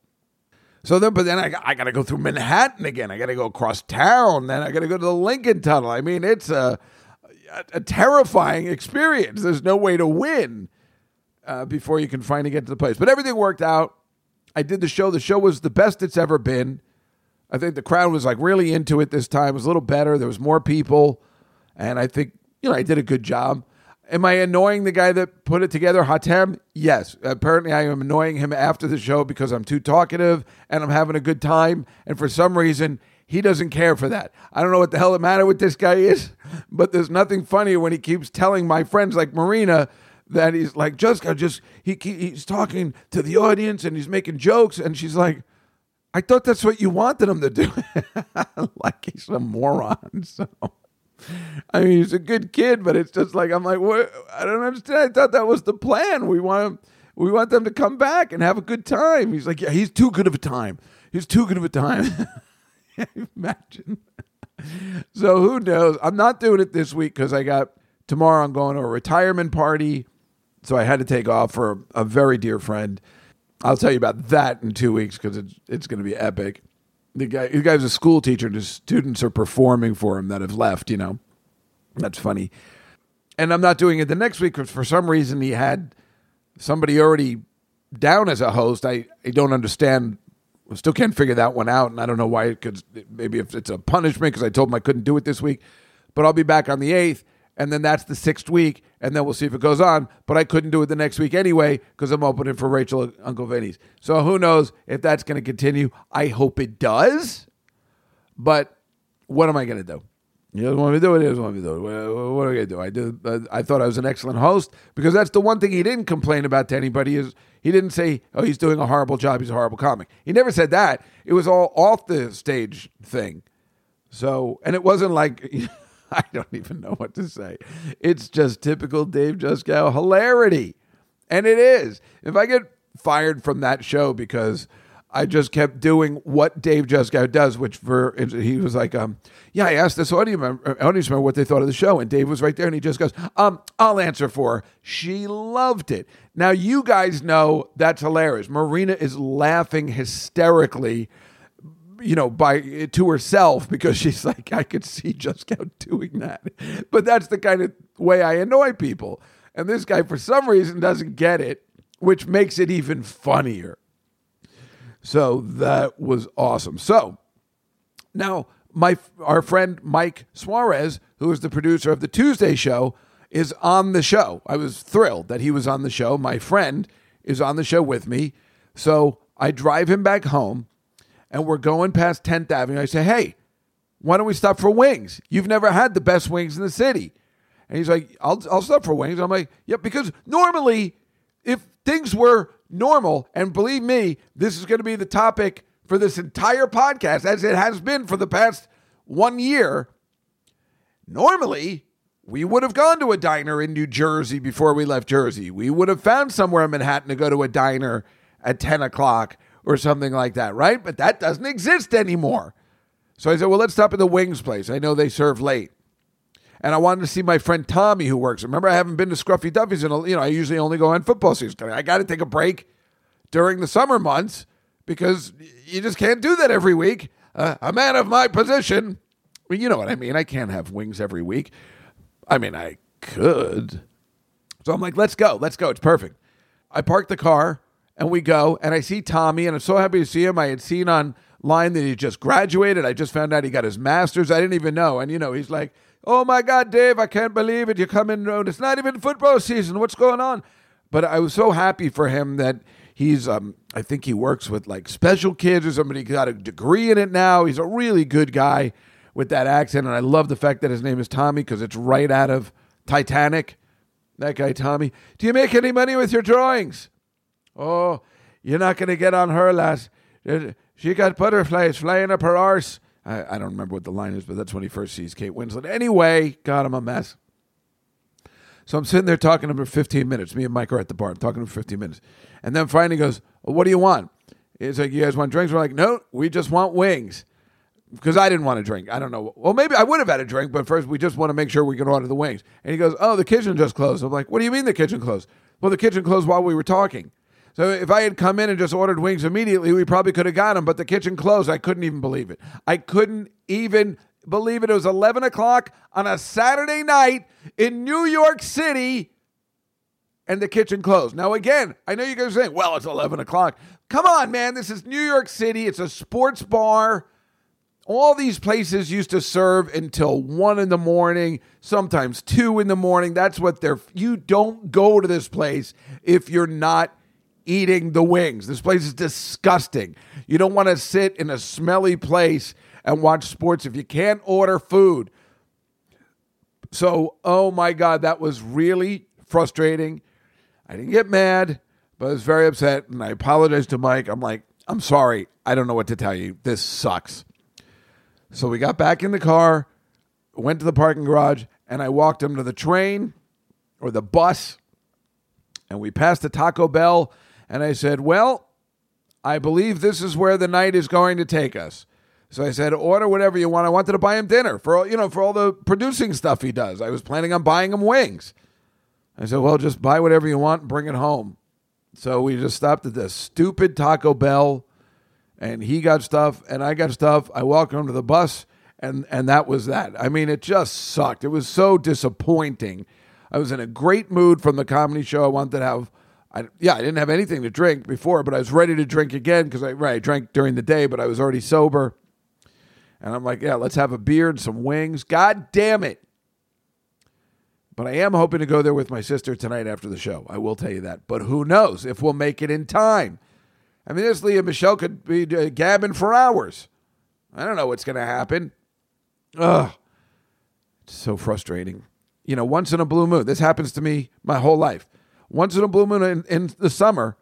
So then, but then I, I got to go through Manhattan again. I got to go across town. Then I got to go to the Lincoln Tunnel. I mean, it's a a, a terrifying experience. There's no way to win uh, before you can finally get to the place. But everything worked out. I did the show. The show was the best it's ever been. I think the crowd was like really into it this time. It was a little better. There was more people, and I think you know I did a good job. Am I annoying the guy that put it together, Hatem? Yes. Apparently, I am annoying him after the show because I'm too talkative and I'm having a good time. And for some reason, he doesn't care for that. I don't know what the hell the matter with this guy is, but there's nothing funny when he keeps telling my friends like Marina that he's like just just he he's talking to the audience and he's making jokes and she's like I thought that's what you wanted him to do. like he's a moron. So I mean he's a good kid, but it's just like I'm like what I don't understand. I thought that was the plan. We want we want them to come back and have a good time. He's like, yeah, he's too good of a time. He's too good of a time. Imagine. so who knows? I'm not doing it this week because I got tomorrow. I'm going to a retirement party, so I had to take off for a very dear friend. I'll tell you about that in two weeks because it's it's going to be epic. The guy, the guy's a school teacher, and his students are performing for him that have left. You know, that's funny. And I'm not doing it the next week because for some reason he had somebody already down as a host. I, I don't understand still can't figure that one out, and I don't know why. Because maybe if it's a punishment, because I told him I couldn't do it this week. But I'll be back on the eighth, and then that's the sixth week, and then we'll see if it goes on. But I couldn't do it the next week anyway because I'm opening for Rachel Uncle Vinny's. So who knows if that's going to continue? I hope it does. But what am I going to do? He doesn't want me to do it. He doesn't want me to do it. What, am I going to do? I did. I thought I was an excellent host because that's the one thing he didn't complain about to anybody is he didn't say, "Oh, he's doing a horrible job. He's a horrible comic." He never said that. It was all off the stage thing. So, and it wasn't like I don't even know what to say. It's just typical Dave Juskow hilarity, and it is. If I get fired from that show because I just kept doing what Dave Juskow does, which for he was like, um, yeah, I asked this audience member, audience member what they thought of the show, and Dave was right there, and he just goes, um, I'll answer for her. She loved it. Now you guys know that's hilarious. Marina is laughing hysterically, you know, by to herself because she's like, I could see Juskow doing that, but that's the kind of way I annoy people, and this guy for some reason doesn't get it, which makes it even funnier. So that was awesome. So now my our friend Mike Suarez, who is the producer of the Tuesday show, is on the show. I was thrilled that he was on the show. My friend is on the show with me. So I drive him back home and we're going past 10th Avenue. I say, "Hey, why don't we stop for wings? You've never had the best wings in the city." And he's like, "I'll I'll stop for wings." I'm like, "Yeah, because normally if things were normal. And believe me, this is going to be the topic for this entire podcast, as it has been for the past one year, normally we would have gone to a diner in New Jersey before we left Jersey. We would have found somewhere in Manhattan to go to a diner at 10 o'clock or something like that, right? But that doesn't exist anymore. So I said, well, let's stop at the Wings place. I know they serve late. And I wanted to see my friend Tommy who works. Remember, I haven't been to Scruffy Duffy's in a, you know, I usually only go on football season. I got to take a break during the summer months because you just can't do that every week. Uh, a man of my position, well, you know what I mean. I can't have wings every week. I mean, I could. So I'm like, let's go, let's go. It's perfect. I park the car and we go, and I see Tommy, and I'm so happy to see him. I had seen online that he just graduated. I just found out he got his master's. I didn't even know. And, you know, he's like, oh my God, Dave, I can't believe it. You come in, and it's not even football season. What's going on? But I was so happy for him that he's, um, I think he works with like special kids or somebody got a degree in it now. He's a really good guy with that accent. And I love the fact that his name is Tommy because it's right out of Titanic. That guy, Tommy. Do you make any money with your drawings? Oh, you're not going to get on her, lass. Uh, she got butterflies flying up her arse. I, I, don't remember what the line is, but that's when he first sees Kate Winslet. Anyway, God, I'm a mess. So I'm sitting there talking to him for 15 minutes. Me and Mike are at the bar. I'm talking to him for 15 minutes. And then finally goes, well, What do you want? He's like, You guys want drinks? We're like, No, we just want wings because I didn't want to drink. I don't know. Well, maybe I would have had a drink, but first we just want to make sure we can order the wings. And he goes, "Oh, the kitchen just closed." I'm like, "What do you mean the kitchen closed?" Well, the kitchen closed while we were talking. So if I had come in and just ordered wings immediately, we probably could have got them. But the kitchen closed. I couldn't even believe it. I couldn't even believe it. It was 11 o'clock on a Saturday night in New York City, and the kitchen closed. Now, again, I know you guys are saying, "Well, it's 11 o'clock." Come on, man. This is New York City. It's a sports bar all these places used to serve until one in the morning, sometimes two in the morning. That's what they're. You don't go to this place if you're not eating the wings. This place is disgusting. You don't want to sit in a smelly place and watch sports if you can't order food. So, oh my God, that was really frustrating. I didn't get mad, but I was very upset. And I apologized to Mike. I'm like, I'm sorry. I don't know what to tell you. This sucks. So we got back in the car, went to the parking garage, and I walked him to the train or the bus. And we passed the Taco Bell. And I said, Well, I believe this is where the night is going to take us. So I said, order whatever you want. I wanted to buy him dinner for all, you know, for all the producing stuff he does. I was planning on buying him wings. I said, well, just buy whatever you want and bring it home. So we just stopped at this stupid Taco Bell and he got stuff and I got stuff. I walked him to the bus and and that was that. I mean, it just sucked. It was so disappointing. I was in a great mood from the comedy show. I wanted to have I, yeah, I didn't have anything to drink before, but I was ready to drink again because I right, I drank during the day, but I was already sober. And I'm like, yeah, let's have a beer and some wings. God damn it. But I am hoping to go there with my sister tonight after the show. I will tell you that. But who knows if we'll make it in time. I mean, this Lea Michele could be uh, gabbing for hours. I don't know what's going to happen. Ugh. It's so frustrating. You know, once in a blue moon, this happens to me my whole life. Once in a blue moon in, in the summer,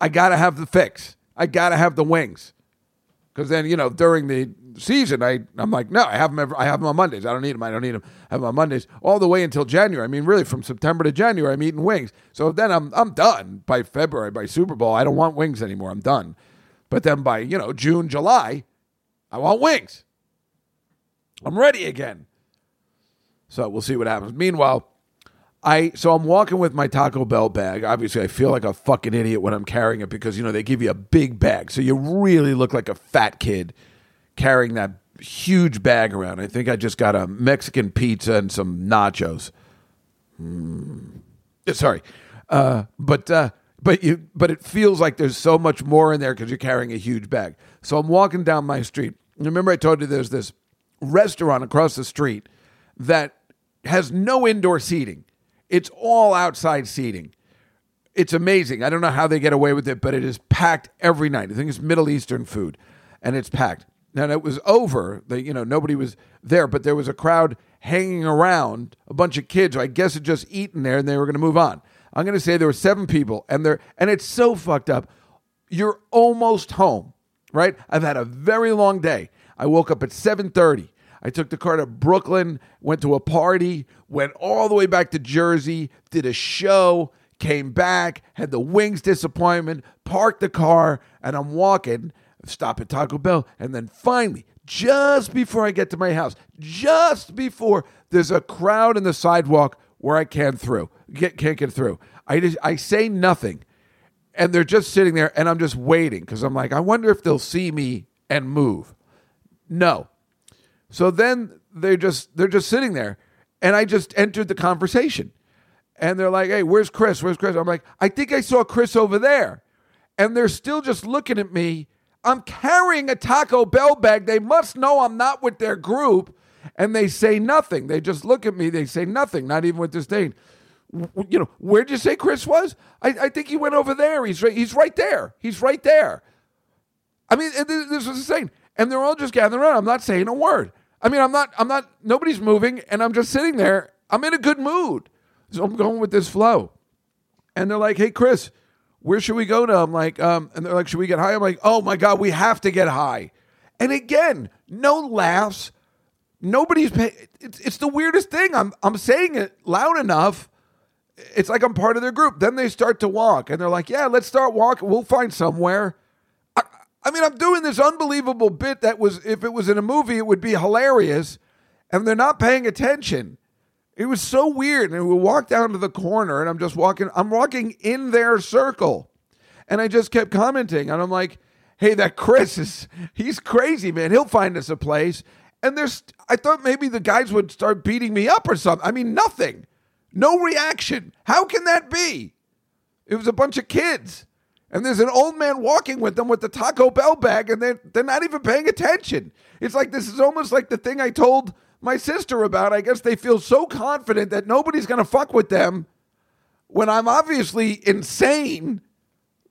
I got to have the fix. I got to have the wings. Because then, you know, during the season, I, I'm like, no, I have them. Every, I have them on Mondays. I don't need them. I don't need them. I have them on Mondays all the way until January. I mean, really, from September to January, I'm eating wings. So then I'm I'm done by February by Super Bowl. I don't want wings anymore. I'm done. But then by you know June, July, I want wings. I'm ready again. So we'll see what happens. Meanwhile, I so I'm walking with my Taco Bell bag. Obviously, I feel like a fucking idiot when I'm carrying it because you know they give you a big bag, so you really look like a fat kid carrying that huge bag around. I think I just got a Mexican pizza and some nachos. Mm. Sorry, uh, but uh, but you but it feels like there's so much more in there because you're carrying a huge bag. So I'm walking down my street. Remember, I told you there's this restaurant across the street that has no indoor seating. It's all outside seating. It's amazing. I don't know how they get away with it, but it is packed every night. I think it's Middle Eastern food, and it's packed. And it was over. The, you know nobody was there, but there was a crowd hanging around, a bunch of kids. I guess had just eaten there, and they were going to move on. I'm going to say there were seven people, and they're and it's so fucked up. You're almost home. right? I've had a very long day. I woke up at 7:30. I took the car to Brooklyn, went to a party, went all the way back to Jersey, did a show, came back, had the wings disappointment, parked the car, and I'm walking, stop at Taco Bell, and then finally, just before I get to my house, just before there's a crowd in the sidewalk where I can't through, get, can't get through. I just I say nothing, and they're just sitting there, and I'm just waiting because I'm like, I wonder if they'll see me and move. No. So then they're just they're just sitting there, and I just entered the conversation, and they're like, "Hey, where's Chris? Where's Chris?" I'm like, "I think I saw Chris over there," and they're still just looking at me. I'm carrying a Taco Bell bag. They must know I'm not with their group, and they say nothing. They just look at me. They say nothing, not even with disdain. You know, where'd you say Chris was? I, I think he went over there. He's right. He's right there. He's right there. I mean, this this was insane. And they're all just gathering around. I'm not saying a word. I mean, I'm not, I'm not, nobody's moving, and I'm just sitting there. I'm in a good mood. So I'm going with this flow. And they're like, hey, Chris, where should we go to? I'm like, um, and they're like, should we get high? I'm like, oh my God, we have to get high. And again, no laughs. Nobody's paying. It's, it's the weirdest thing. I'm, I'm saying it loud enough. It's like I'm part of their group. Then they start to walk, and they're like, yeah, let's start walking. We'll find somewhere. I mean, I'm doing this unbelievable bit that was, if it was in a movie, it would be hilarious, and they're not paying attention. It was so weird. And we walk down to the corner, and I'm just walking, I'm walking in their circle. And I just kept commenting, and I'm like, hey, that Chris is, he's crazy, man. He'll find us a place. And there's, I thought maybe the guys would start beating me up or something. I mean, nothing. No reaction. How can that be? It was a bunch of kids. And there's an old man walking with them with the Taco Bell bag, and they're, they're not even paying attention. It's like this is almost like the thing I told my sister about. I guess they feel so confident that nobody's going to fuck with them when I'm obviously insane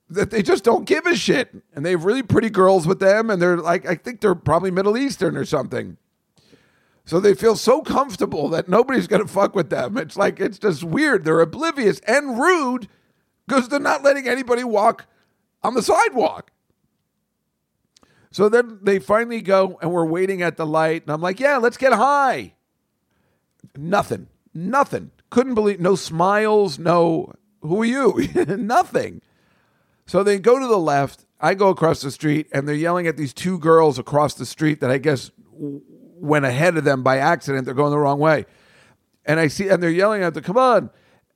that they just don't give a shit. And they have really pretty girls with them, and they're like, I think they're probably Middle Eastern or something. So they feel so comfortable that nobody's going to fuck with them. It's like, it's just weird. They're oblivious and rude because they're not letting anybody walk on the sidewalk. So then they finally go and we're waiting at the light. And I'm like, yeah, let's get high. Nothing. Nothing. Couldn't believe no smiles, no who are you? Nothing. So they go to the left. I go across the street and they're yelling at these two girls across the street that I guess went ahead of them by accident. They're going the wrong way. And I see, and they're yelling at them, come on,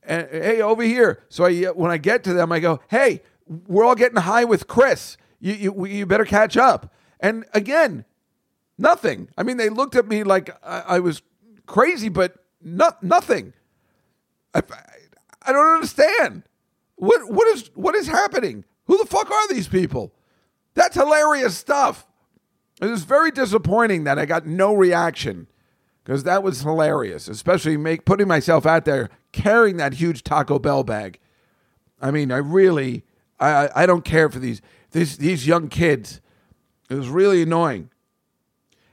and, hey, over here. So I, uh, when I get to them, I go, hey, we're all getting high with Chris. You, you, you better catch up. And again, nothing. I mean, they looked at me like I, I was crazy, but not, nothing. I, I don't understand. What, what, is, what is happening? Who the fuck are these people? That's hilarious stuff. It was very disappointing that I got no reaction because that was hilarious, especially make putting myself out there carrying that huge Taco Bell bag. I mean, I really, I, I don't care for these these these young kids. It was really annoying.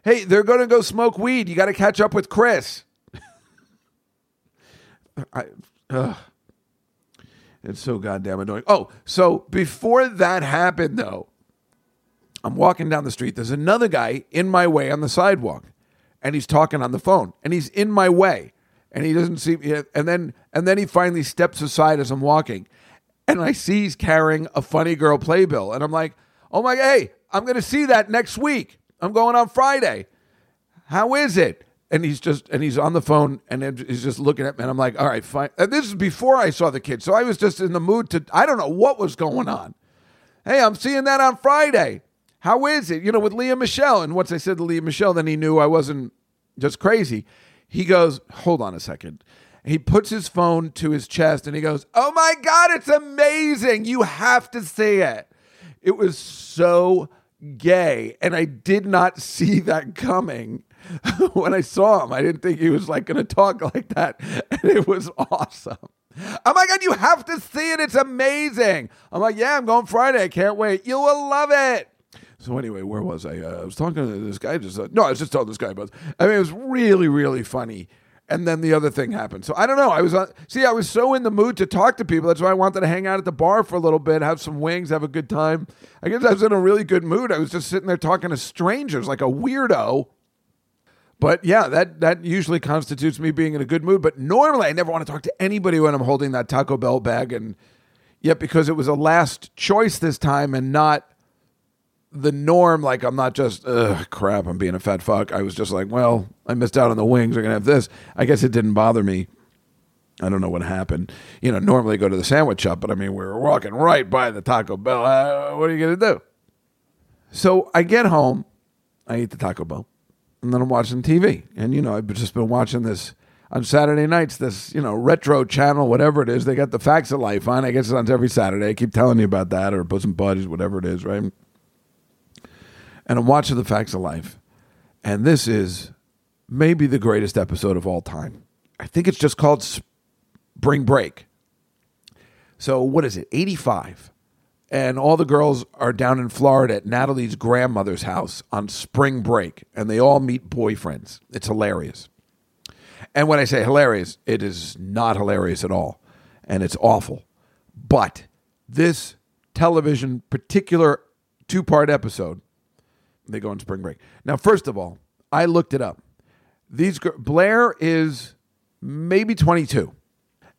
Hey, they're going to go smoke weed. You got to catch up with Chris. I, ugh. It's so goddamn annoying. Oh, so before that happened, though, I'm walking down the street. There's another guy in my way on the sidewalk, and he's talking on the phone, and he's in my way, and he doesn't see me. And then, and then he finally steps aside as I'm walking, and I see he's carrying a funny girl playbill, and I'm like, "Oh my, hey, I'm going to see that next week. I'm going on Friday. How is it?" And he's just and he's on the phone and he's just looking at me and I'm like, all right, fine. And this is before I saw the kid, so I was just in the mood to I don't know what was going on. Hey, I'm seeing that on Friday. How is it? You know, with Lea Michele. And once I said to Lea Michele, then he knew I wasn't just crazy. He goes, hold on a second. He puts his phone to his chest and he goes, Oh my God, it's amazing. You have to see it. It was so gay. And I did not see that coming when I saw him. I didn't think he was like going to talk like that. And it was awesome. Oh my God, you have to see it. It's amazing. I'm like, Yeah, I'm going Friday. I can't wait. You will love it. So anyway, where was I? Uh, I was talking to this guy. Just uh, no, I was just telling this guy about. I mean, it was really, really funny. and then the other thing happened. So I don't know. I was on, see, I was so in the mood to talk to people. That's why I wanted to hang out at the bar for a little bit, have some wings, have a good time. I guess I was in a really good mood. I was just sitting there talking to strangers like a weirdo. But yeah, that that usually constitutes me being in a good mood. But normally, I never want to talk to anybody when I'm holding that Taco Bell bag, and yet because it was a last choice this time and not the norm, like I'm not just, ugh, crap, I'm being a fat fuck. I was just like, well, I missed out on the wings. Going to have this. I guess it didn't bother me. I don't know what happened. You know, normally I go to the sandwich shop, but I mean, we were walking right by the Taco Bell. Uh, what are you to do? So I get home, I eat the Taco Bell, and then I'm watching TV. And, you know, I've just been watching this on Saturday nights, this, you know, retro channel, whatever it is. They got the Facts of Life on. I guess it's on every Saturday. I keep telling you about that or Bosom Buddies, whatever it is, right? And I'm watching The Facts of Life. And this is maybe the greatest episode of all time. I think it's just called Spring Break. So, what is it, 85? And all the girls are down in Florida at Natalie's grandmother's house on spring break, and they all meet boyfriends. It's hilarious. And when I say hilarious, it is not hilarious at all, and it's awful. But this television, particular two part episode, they go on spring break. Now, first of all, I looked it up. These Blair is maybe 22.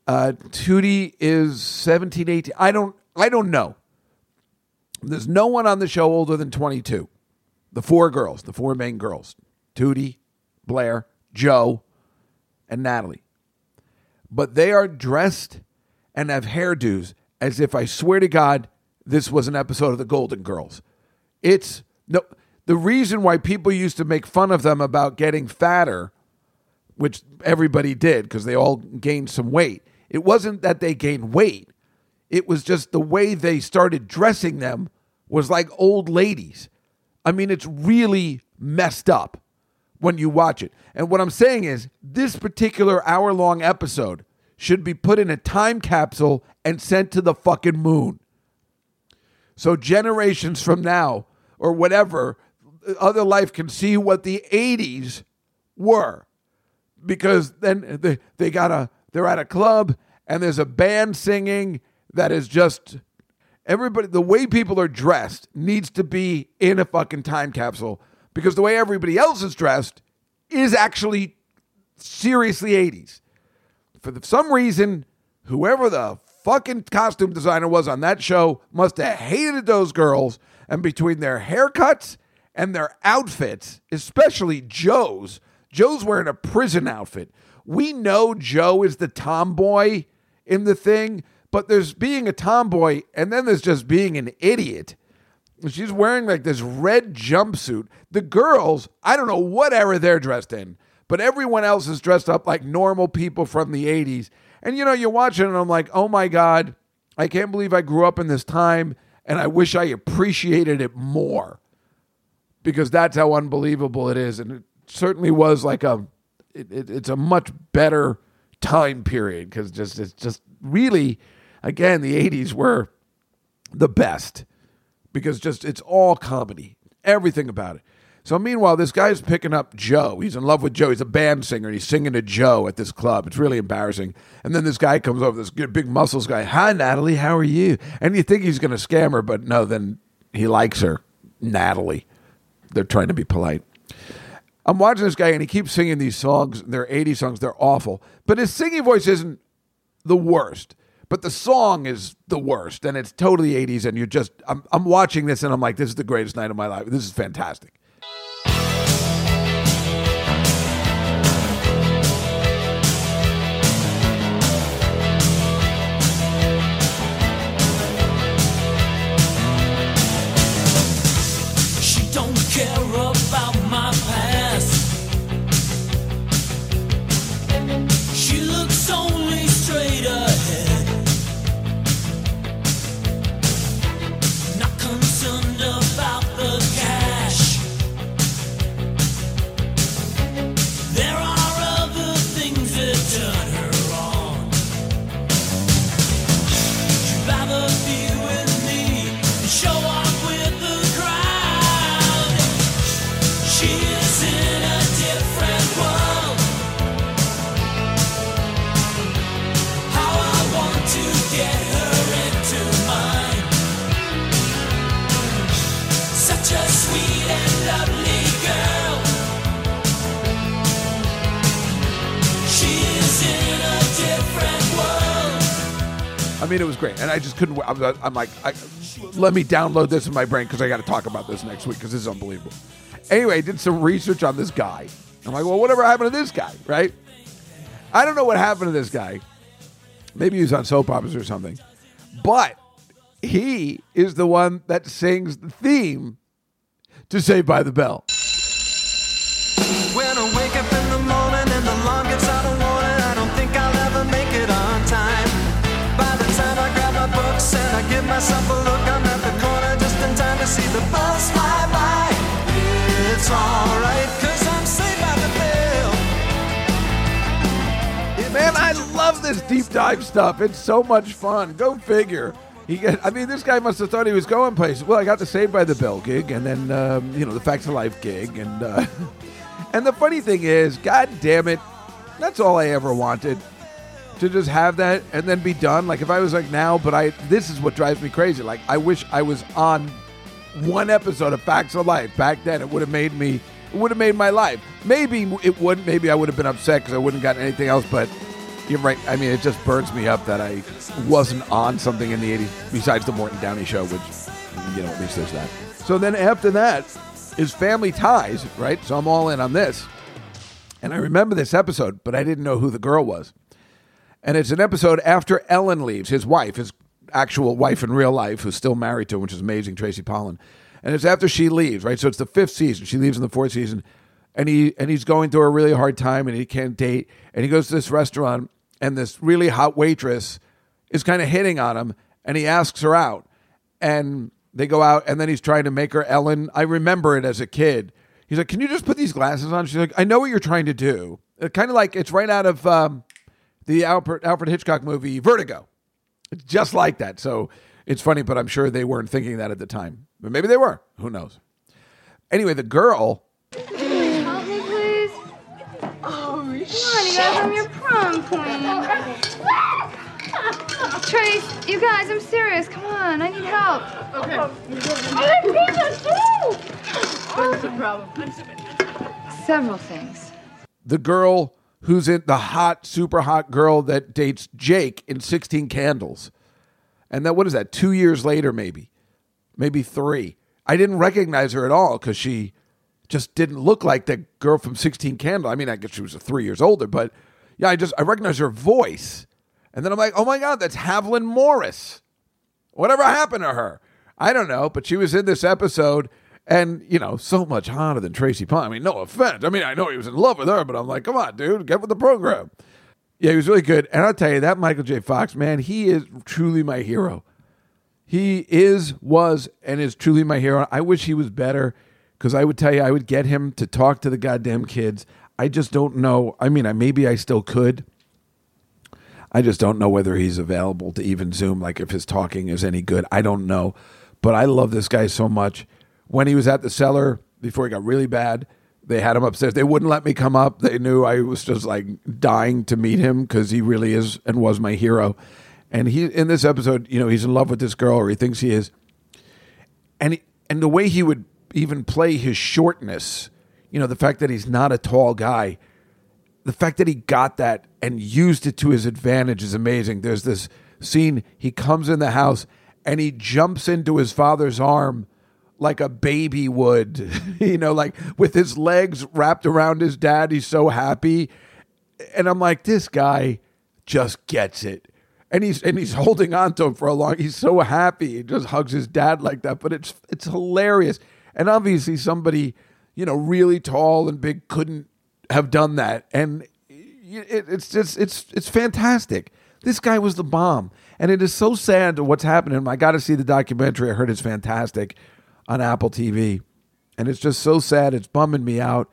Uh, Tootie is 17, 18. I don't I don't know. There's no one on the show older than 22. The four girls, the four main girls. Tootie, Blair, Joe, and Natalie. But they are dressed and have hairdos as if I swear to God this was an episode of the Golden Girls. It's no the reason why people used to make fun of them about getting fatter, which everybody did because they all gained some weight, it wasn't that they gained weight. It was just the way they started dressing them was like old ladies. I mean, it's really messed up when you watch it. And what I'm saying is, this particular hour long episode should be put in a time capsule and sent to the fucking moon. So generations from now, or whatever, other life can see what the 80s were. Because then they, they got a they're at a club and there's a band singing that is just everybody the way people are dressed needs to be in a fucking time capsule. Because the way everybody else is dressed is actually seriously 80s for some reason whoever the fucking costume designer was on that show must have hated those girls. And between their haircuts and their outfits, especially Joe's. Joe's wearing a prison outfit. We know Joe is the tomboy in the thing, but there's being a tomboy and then there's just being an idiot. She's wearing like this red jumpsuit. The girls, I don't know what era they're dressed in, but everyone else is dressed up like normal people from the 80s. And you know, you're watching and I'm like, oh my God, I can't believe I grew up in this time and I wish I appreciated it more because that's how unbelievable it is. And it certainly was like a, it, it, it's a much better time period because just it's just really, again, the '80s were the best because just it's all comedy, everything about it. So meanwhile, this guy's picking up Joe. He's in love with Joe. He's a band singer, and he's singing to Joe at this club. It's really embarrassing. And then this guy comes over, this big muscles guy. Hi, Natalie. How are you? And you think he's going to scam her, but no. Then he likes her, Natalie. They're trying to be polite. I'm watching this guy and he keeps singing these songs. They're 80 songs. They're awful. But his singing voice isn't the worst. But the song is the worst. And it's totally 80s. And you're just, I'm, I'm watching this and I'm like, this is the greatest night of my life. This is fantastic. Was great, and I just couldn't. I'm, I'm like, I, let me download this in my brain because I got to talk about this next week because this is unbelievable. Anyway, I did some research on this guy. I'm like, well, whatever happened to this guy, right? I don't know what happened to this guy. Maybe he was on soap operas or something, but he is the one that sings the theme to Saved by the Bell. When myself a look, I'm at the corner just in time to see the bus fly by. It's alright, cause I'm the. Man, I love this deep dive stuff. It's so much fun. Go figure. He I mean, this guy must have thought he was going places. Well, I got the Saved by the Bell gig, and then um, you know the Facts of Life gig, and uh, and the funny thing is, God damn it, that's all I ever wanted to just have that and then be done. Like if I was like now, but I this is what drives me crazy. Like I wish I was on one episode of Facts of Life back then. It would have made me. It would have made my life. Maybe it wouldn't. Maybe I would have been upset because I wouldn't have gotten anything else. But you're right. I mean, it just burns me up that I wasn't on something in the 80s besides the Morton Downey show, which, you know, at least there's that. So then after that is Family Ties, right? So I'm all in on this. And I remember this episode, but I didn't know who the girl was. And it's an episode after Ellen leaves, his wife, his actual wife in real life, who's still married to him, which is amazing, Tracy Pollan. And it's after she leaves, right? So it's the fifth season. She leaves in the fourth season. And he and he's going through a really hard time and he can't date. And he goes to this restaurant and this really hot waitress is kind of hitting on him and he asks her out and they go out and then he's trying to make her ellen i remember it as a kid he's like can you just put these glasses on she's like i know what you're trying to do kind of like it's right out of um, the alfred, alfred hitchcock movie vertigo it's just like that so it's funny but i'm sure they weren't thinking that at the time but maybe they were who knows anyway the girl Help me, please. Oh, Come on, you guys, I'm your prom queen. Trace, you guys, I'm serious. Come on, I need help. Okay. I need pizza too. What's the problem? Several things. the girl who's in the hot, super hot girl that dates Jake in 16 Candles. And that, what is that, two years later, maybe? Maybe three. I didn't recognize her at all because she just didn't look like the girl from 16 Candles. I mean, I guess she was three years older, but yeah, I just, I recognized her voice. And then I'm like, oh my God, that's Haviland Morris. Whatever happened to her? I don't know, but she was in this episode and, you know, so much hotter than Tracy Pollan. I mean, no offense. I mean, I know he was in love with her, but I'm like, come on, dude, get with the program. Yeah, he was really good. And I'll tell you, that Michael J. Fox, man, he is truly my hero. He is, was, and is truly my hero. I wish he was better because I would tell you, I would get him to talk to the goddamn kids. I just don't know. I mean, I, maybe I still could. I just don't know whether he's available to even Zoom, like if his talking is any good. I don't know. But I love this guy so much. When he was at the cellar before he got really bad, they had him upstairs. They wouldn't let me come up. They knew I was just like dying to meet him because he really is and was my hero. And he in this episode, you know, he's in love with this girl, or he thinks he is. And he, and the way he would even play his shortness, you know, the fact that he's not a tall guy, the fact that he got that and used it to his advantage is amazing. There's this scene he comes in the house and he jumps into his father's arm like a baby would, you know, like with his legs wrapped around his dad. He's so happy. And I'm like, this guy just gets it. And he's and he's holding on to him for a long. He's so happy. He just hugs his dad like that. But it's it's hilarious. And obviously somebody, you know, really tall and big couldn't have done that. And it, it's just it's it's fantastic. This guy was the bomb, and it is so sad what's happening. I got to see the documentary. I heard it's fantastic on Apple TV, and it's just so sad. It's bumming me out.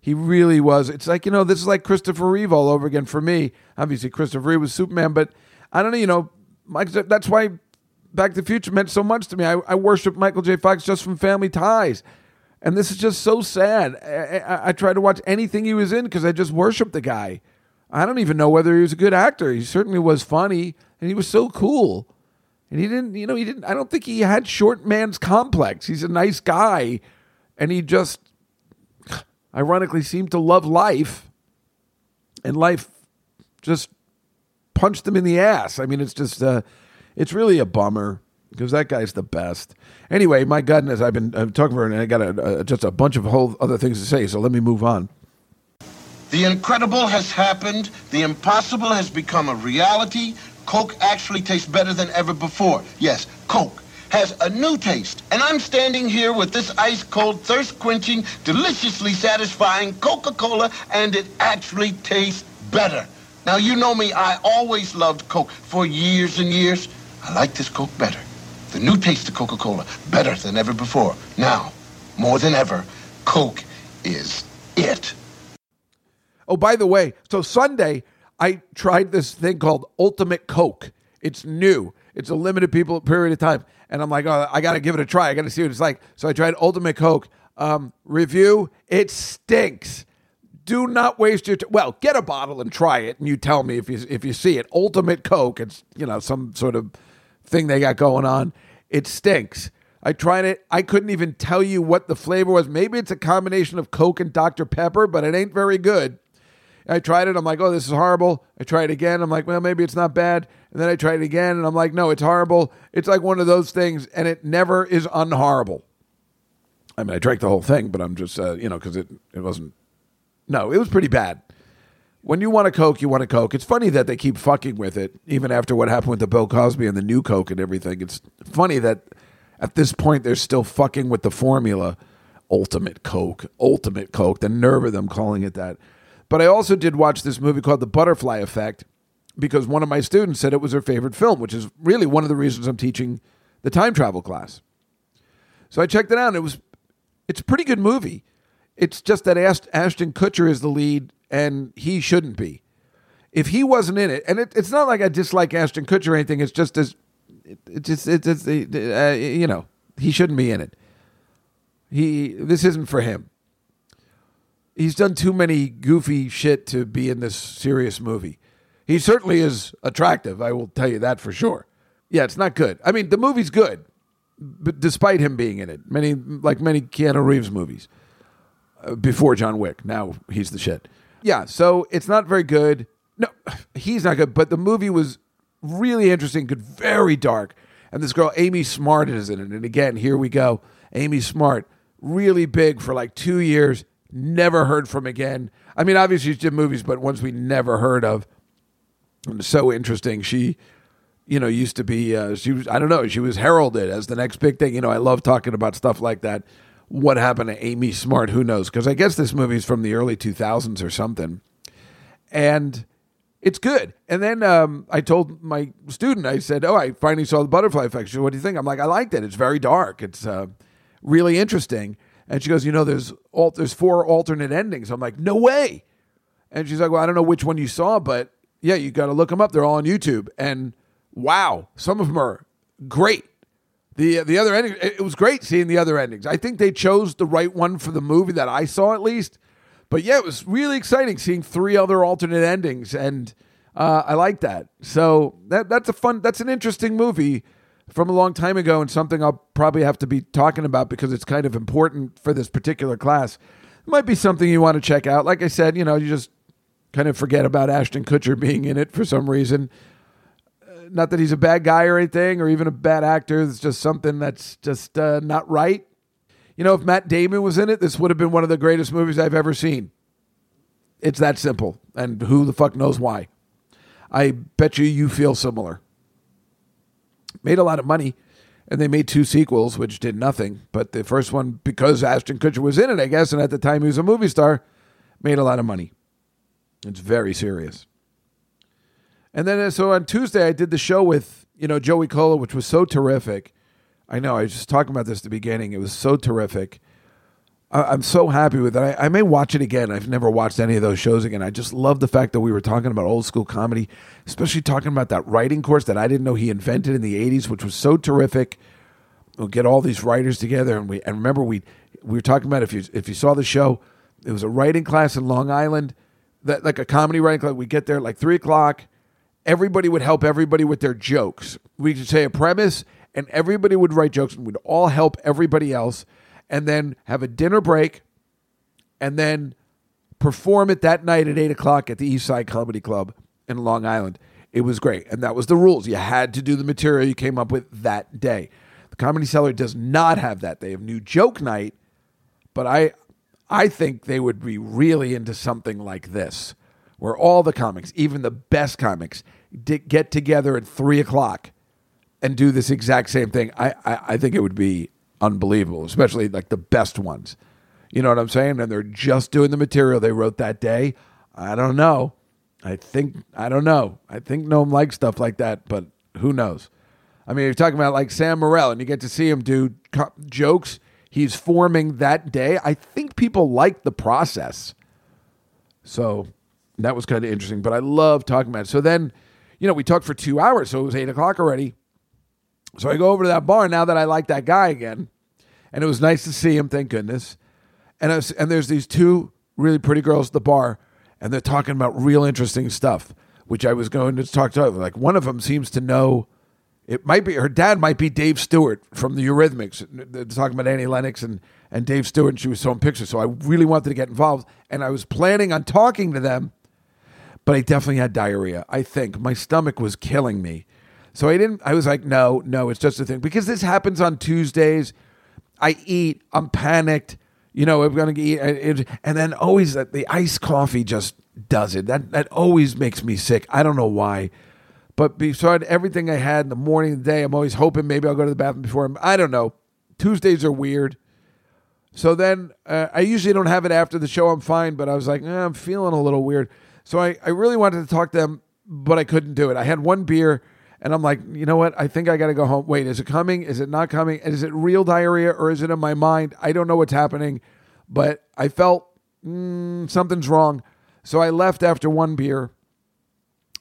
He really was. It's like you know, this is like Christopher Reeve all over again for me. Obviously, Christopher Reeve was Superman, but I don't know. You know, Mike. That's why Back to the Future meant so much to me. I, I worship Michael J. Fox just from Family Ties. And this is just so sad. I, I, I try to watch anything he was in because I just worship the guy. I don't even know whether he was a good actor. He certainly was funny and he was so cool. And he didn't, you know, he didn't, I don't think he had short man's complex. He's a nice guy and he just ironically seemed to love life and life just punched him in the ass. I mean, it's just, uh, It's really a bummer because that guy's the best. Anyway, my goodness, I've been I'm talking for, and I got a, a, just a bunch of whole other things to say. So let me move on. The incredible has happened. The impossible has become a reality. Coke actually tastes better than ever before. Yes, Coke has a new taste. And I'm standing here with this ice cold, thirst quenching, deliciously satisfying Coca Cola, and it actually tastes better. Now, you know me, I always loved Coke for years and years. I like this Coke better. The new taste of Coca Cola, better than ever before. Now, more than ever, Coke is it. Oh, by the way, so Sunday I tried this thing called Ultimate Coke. It's new. It's a limited people period of time, and I'm like, oh, I got to give it a try. I got to see what it's like. So I tried Ultimate Coke. Um, review: It stinks. Do not waste your t- well. Get a bottle and try it, and you tell me if you if you see it. Ultimate Coke. It's you know some sort of thing they got going on. It stinks. I tried it. I couldn't even tell you what the flavor was. Maybe it's a combination of Coke and Dr. Pepper, but it ain't very good. I tried it. I'm like, oh, this is horrible. I tried it again. I'm like, well, maybe it's not bad. And then I tried it again, and I'm like, no, it's horrible. It's like one of those things, and it never is unhorrible. I mean, I drank the whole thing, but I'm just, uh, you know, because it, it wasn't. No, it was pretty bad. When you want a Coke, you want a Coke. It's funny that they keep fucking with it, even after what happened with the Bill Cosby and the new Coke and everything. It's funny that at this point they're still fucking with the formula. Ultimate Coke, Ultimate Coke. The nerve of them calling it that. But I also did watch this movie called The Butterfly Effect because one of my students said it was her favorite film, which is really one of the reasons I'm teaching the time travel class. So I checked it out. And it was it's a pretty good movie. It's just that Ash- Ashton Kutcher is the lead, and he shouldn't be. If he wasn't in it, and it, it's not like I dislike Ashton Kutcher or anything. It's just as it, it just it's, it's uh, you know he shouldn't be in it. He this isn't for him. He's done too many goofy shit to be in this serious movie. He certainly is attractive. I will tell you that for sure. Yeah, it's not good. I mean, the movie's good, but despite him being in it, many like many Keanu Reeves movies uh, before John Wick. Now he's the shit. Yeah, so it's not very good. No, he's not good. But the movie was really interesting, good, very dark. And this girl Amy Smart is in it. And again, here we go. Amy Smart, really big for like two years. Never heard from again. I mean, obviously she did movies, but ones we never heard of. And so interesting. She, you know, used to be. Uh, she was. I don't know. She was heralded as the next big thing. You know, I love talking about stuff like that. What happened to Amy Smart? Who knows? Because I guess this movie's from the early 2000s or something. And it's good. And then um, I told my student, I said, "Oh, I finally saw the Butterfly Effect." She said, "What do you think?" I'm like, "I liked it. It's very dark. It's uh, really interesting." And she goes, "You know, there's al- there's four alternate endings." I'm like, "No way!" And she's like, "Well, I don't know which one you saw, but yeah, you got to look them up. They're all on YouTube." And wow, some of them are great. The the other ending, it was great seeing the other endings. I think they chose the right one for the movie that I saw at least. But yeah, it was really exciting seeing three other alternate endings, and uh, I like that. So that that's a fun, that's an interesting movie from a long time ago, and something I'll probably have to be talking about because it's kind of important for this particular class. It might be something you want to check out. Like I said, you know, you just kind of forget about Ashton Kutcher being in it for some reason. Uh, Not that he's a bad guy or anything, or even a bad actor. It's just something that's just uh, not right. You know, if Matt Damon was in it, this would have been one of the greatest movies I've ever seen. It's that simple. And who the fuck knows why? I bet you you feel similar. Made a lot of money, and they made two sequels, which did nothing. But the first one, because Ashton Kutcher was in it, I guess, and at the time he was a movie star, made a lot of money. It's very serious. And then, uh, so on Tuesday, I did the show with, you know, Joey Kola, which was so terrific. I know, I was just talking about this at the beginning. It was so terrific. I- I'm so happy with it. I-, I may watch it again. I've never watched any of those shows again. I just love the fact that we were talking about old school comedy, especially talking about that writing course that I didn't know he invented in the 80s, which was so terrific. We'll get all these writers together, and we and remember we we were talking about if you if you saw the show, it was a writing class in Long Island, that like a comedy writing class. We get there like three o'clock. Everybody would help everybody with their jokes. We could say a premise, and everybody would write jokes, and we'd all help everybody else, and then have a dinner break, and then perform it that night at eight o'clock at the East Side Comedy Club in Long Island. It was great. And that was the rules. You had to do the material you came up with that day. The Comedy Cellar does not have that. They have new joke night, but I I think they would be really into something like this, where all the comics, even the best comics, get together at three o'clock and do this exact same thing. I, I, I think it would be unbelievable, especially like the best ones. You know what I'm saying? And they're just doing the material they wrote that day. I don't know. I think I don't know. I think Noam likes stuff like that, but who knows? I mean, you're talking about like Sam Morril, and you get to see him do co- jokes he's forming that day. I think people like the process. So that was kind of interesting. But I love talking about it. So then, you know, we talked for two hours, so it was eight o'clock already. So I go over to that bar now that I like that guy again, and it was nice to see him. Thank goodness. And was, and there's these two really pretty girls at the bar, and they're talking about real interesting stuff, which I was going to talk to. Like one of them seems to know. It might be her dad might be Dave Stewart from the Eurythmics. They're talking about Annie Lennox and, and Dave Stewart, and she was showing pictures. So I really wanted to get involved, and I was planning on talking to them, but I definitely had diarrhea. I think my stomach was killing me. So I didn't, I was like, no, no, it's just a thing. Because this happens on Tuesdays. I eat, I'm panicked, you know, I'm going to eat. And then always the, iced coffee just does it. That, that always makes me sick. I don't know why. But beside everything I had in the morning the day, I'm always hoping maybe I'll go to the bathroom before I'm, I don't know. Tuesdays are weird. So then uh, I usually don't have it after the show. I'm fine, but I was like, eh, I'm feeling a little weird. So I, I really wanted to talk to them, but I couldn't do it. I had one beer, and I'm like, you know what? I think I got to go home. Wait, is it coming? Is it not coming? Is it real diarrhea or is it in my mind? I don't know what's happening, but I felt mm, something's wrong. So I left after one beer,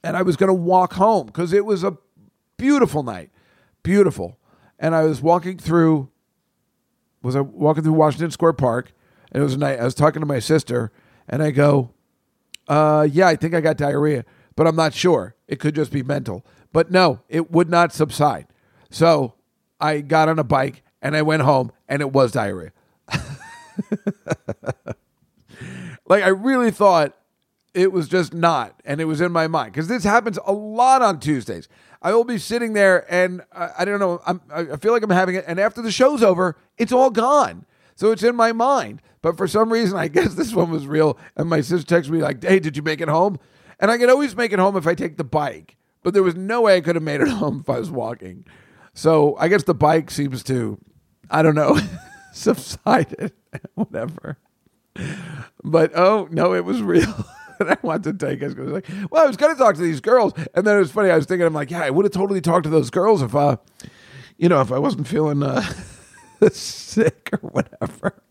and I was going to walk home because it was a beautiful night, beautiful. And I was walking through was I walking through Washington Square Park, and it was a night. I was talking to my sister, and I go, uh, "Yeah, I think I got diarrhea, but I'm not sure. It could just be mental." But no, it would not subside. So I got on a bike and I went home, and it was diarrhea. like I really thought it was just not, and it was in my mind because this happens a lot on Tuesdays. I will be sitting there, and I, I don't know. I'm, I feel like I'm having it, and after the show's over, it's all gone. So it's in my mind. But for some reason, I guess this one was real. And my sister texted me like, "Hey, did you make it home?" And I could always make it home if I take the bike. But there was no way I could have made it home if I was walking. So I guess the bike seems to, I don't know, subsided, whatever. But oh no, it was real. and I wanted to take was like, well, I was going to talk to these girls, and then it was funny. I was thinking, I'm like, yeah, I would have totally talked to those girls if, uh, you know, if I wasn't feeling uh, sick or whatever.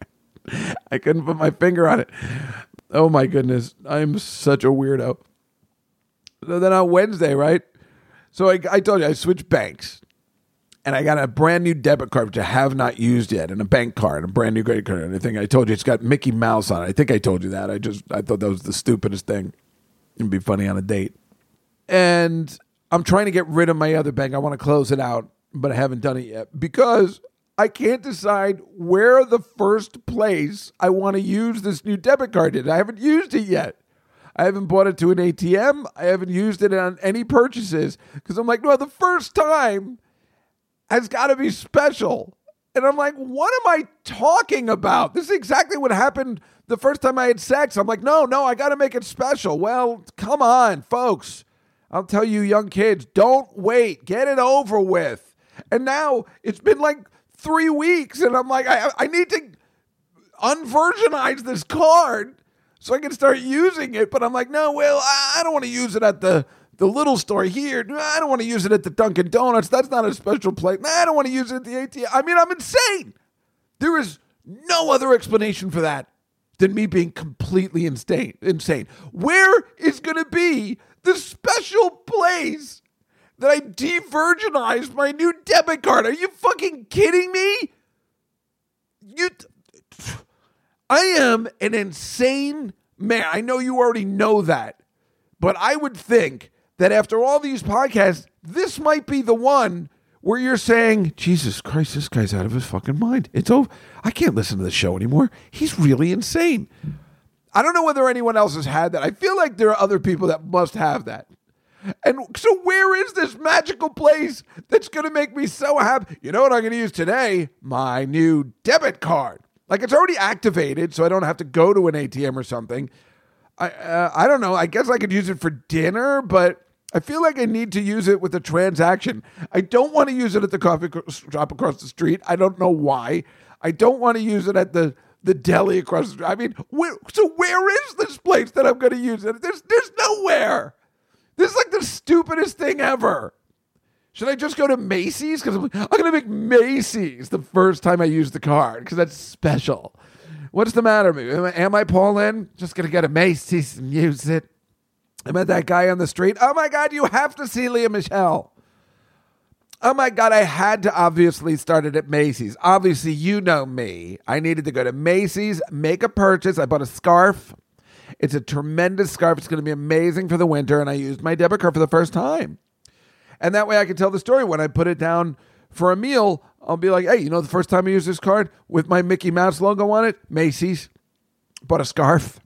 I couldn't put my finger on it. Oh my goodness, I'm such a weirdo. So then on Wednesday, right? So I, I told you I switched banks and I got a brand new debit card which I have not used yet, and a bank card, and a brand new credit card. And I think I told you it's got Mickey Mouse on it. I think I told you that. I just I thought that was the stupidest thing. It'd be funny on a date. And I'm trying to get rid of my other bank. I want to close it out, but I haven't done it yet because I can't decide where the first place I want to use this new debit card is. I haven't used it yet. I haven't bought it to an ATM. I haven't used it on any purchases because I'm like, no, the first time has got to be special. And I'm like, what am I talking about? This is exactly what happened the first time I had sex. I'm like, no, no, I got to make it special. Well, come on, folks. I'll tell you, young kids, don't wait. Get it over with. And now it's been like three weeks, and I'm like, I, I need to unvirginize this card so I can start using it. But I'm like, no, well, I don't want to use it at the the little store here. I don't want to use it at the Dunkin' Donuts. That's not a special place. I don't want to use it at the ATM. I mean, I'm insane. There is no other explanation for that than me being completely insane. Insane. Where is going to be the special place that I de-virginized my new debit card? Are you fucking kidding me? You. I am an insane man. I know you already know that, but I would think that after all these podcasts, this might be the one where you're saying, Jesus Christ, this guy's out of his fucking mind. It's over. I can't listen to the show anymore. He's really insane. I don't know whether anyone else has had that. I feel like there are other people that must have that. And so, where is this magical place that's going to make me so happy? You know what I'm going to use today? My new debit card. Like it's already activated, so I don't have to go to an ATM or something. I uh, I don't know. I guess I could use it for dinner, but I feel like I need to use it with a transaction. I don't want to use it at the coffee shop across the street. I don't know why. I don't want to use it at the the deli across the street. I mean, where, so where is this place that I'm going to use it? There's there's nowhere. This is like the stupidest thing ever. Should I just go to Macy's? Because I'm, I'm going to make Macy's the first time I use the card because that's special. What's the matter? Am I, am I Paul Just going to go to Macy's and use it. I met that guy on the street. Oh my God, you have to see Lea Michele. Oh my God, I had to obviously start it at Macy's. Obviously, you know me. I needed to go to Macy's, make a purchase. I bought a scarf. It's a tremendous scarf. It's going to be amazing for the winter. And I used my debit card for the first time. And that way I can tell the story. When I put it down for a meal, I'll be like, hey, you know, the first time I used this card with my Mickey Mouse logo on it, Macy's, bought a scarf.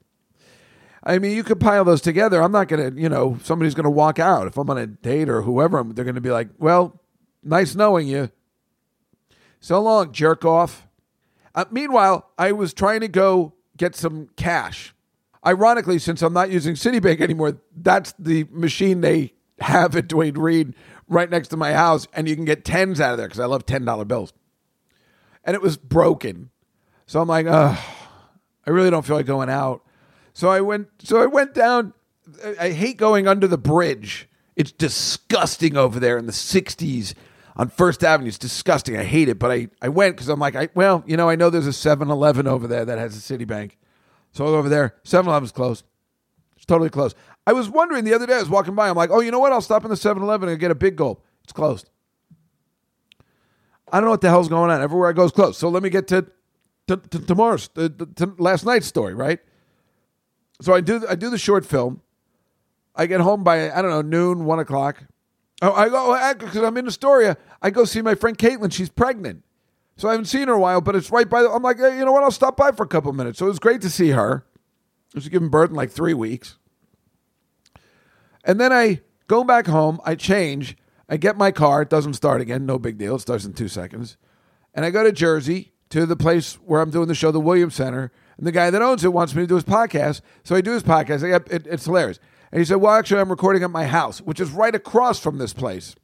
I mean, you could pile those together. I'm not going to, you know, somebody's going to walk out. If I'm on a date or whoever, they're going to be like, well, nice knowing you. So long, jerk off. Uh, meanwhile, I was trying to go get some cash. Ironically, since I'm not using Citibank anymore, that's the machine they have at Duane Reade right next to my house, and you can get tens out of there because I love ten dollar bills. And it was broken, so I'm like, I really don't feel like going out. So I went. So I went down. I- I hate going under the bridge. It's disgusting over there in the '60s on First Avenue. It's disgusting. I hate it, but I I went because I'm like, I well, you know, I know there's a 7-Eleven over there that has a Citibank, so I'll go over there. 7-Eleven's closed. It's totally closed. I was wondering the other day, I was walking by, I'm like, oh, you know what? I'll stop in the 7 Eleven and get a big gulp. It's closed. I don't know what the hell's going on. Everywhere I go is closed. So let me get to, to, to tomorrow's, to, to last night's story, right? So I do, I do the short film. I get home by, I don't know, noon, one o'clock. Oh, I go, oh, because I'm in Astoria, I go see my friend Caitlin. She's pregnant. So I haven't seen her a while, but it's right by, the, I'm like, hey, you know what? I'll stop by for a couple minutes. So it was great to see her. She's giving birth in like three weeks. And then I go back home, I change, I get my car, it doesn't start again, no big deal, it starts in two seconds. And I go to Jersey to the place where I'm doing the show, the Williams Center, and the guy that owns it wants me to do his podcast. So I do his podcast. I it, it's hilarious. And he said, Well, actually, I'm recording at my house, which is right across from this place.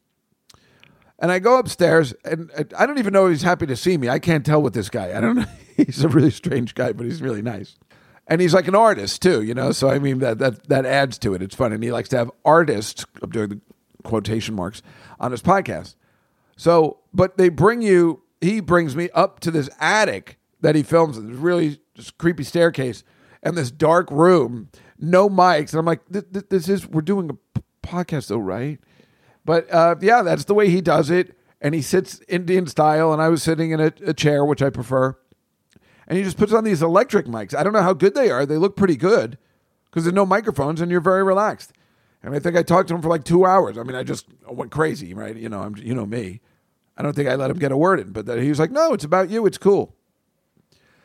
And I go upstairs, and I don't even know if he's happy to see me. I can't tell with this guy. I don't know. He's a really strange guy, but he's really nice. And he's like an artist too, you know. So I mean that that that adds to it. It's fun, and he likes to have artists. I'm doing the quotation marks on his podcast. So, but they bring you. He brings me up to this attic that he films. This really just creepy staircase and this dark room, no mics. And I'm like, this, this is we're doing a podcast though, right? But uh, yeah, that's the way he does it. And he sits Indian style, and I was sitting in a, a chair, which I prefer and he just puts on these electric mics. I don't know how good they are. They look pretty good because there's no microphones and you're very relaxed. And I think I talked to him for like two hours. I mean, I just went crazy, right? You know, I'm, you know me. I don't think I let him get a word in, but he was like, "No, it's about you. It's cool."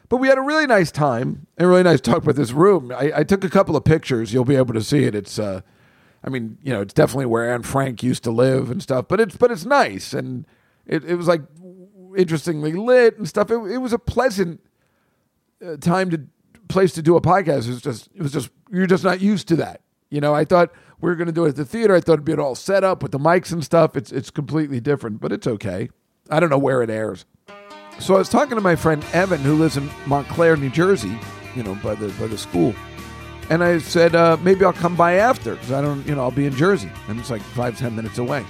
But we had a really nice time and really nice talk with this room. I, I took a couple of pictures. You'll be able to see it. It's, uh, I mean, you know, it's definitely where Anne Frank used to live and stuff. But it's, but it's nice and it, it was like interestingly lit and stuff. It, it was a pleasant uh, time to place to do a podcast. It was just it was just you're just not used to that. You know, I thought we were going to do it at the theater. I thought it'd be all set up with the mics and stuff. It's it's completely different, but it's okay. I don't know where it airs. So I was talking to my friend Evan, who lives in Montclair, New Jersey. You know, by the by the school. And I said uh, maybe I'll come by after because I don't, you know, I'll be in Jersey, and it's like five ten minutes away.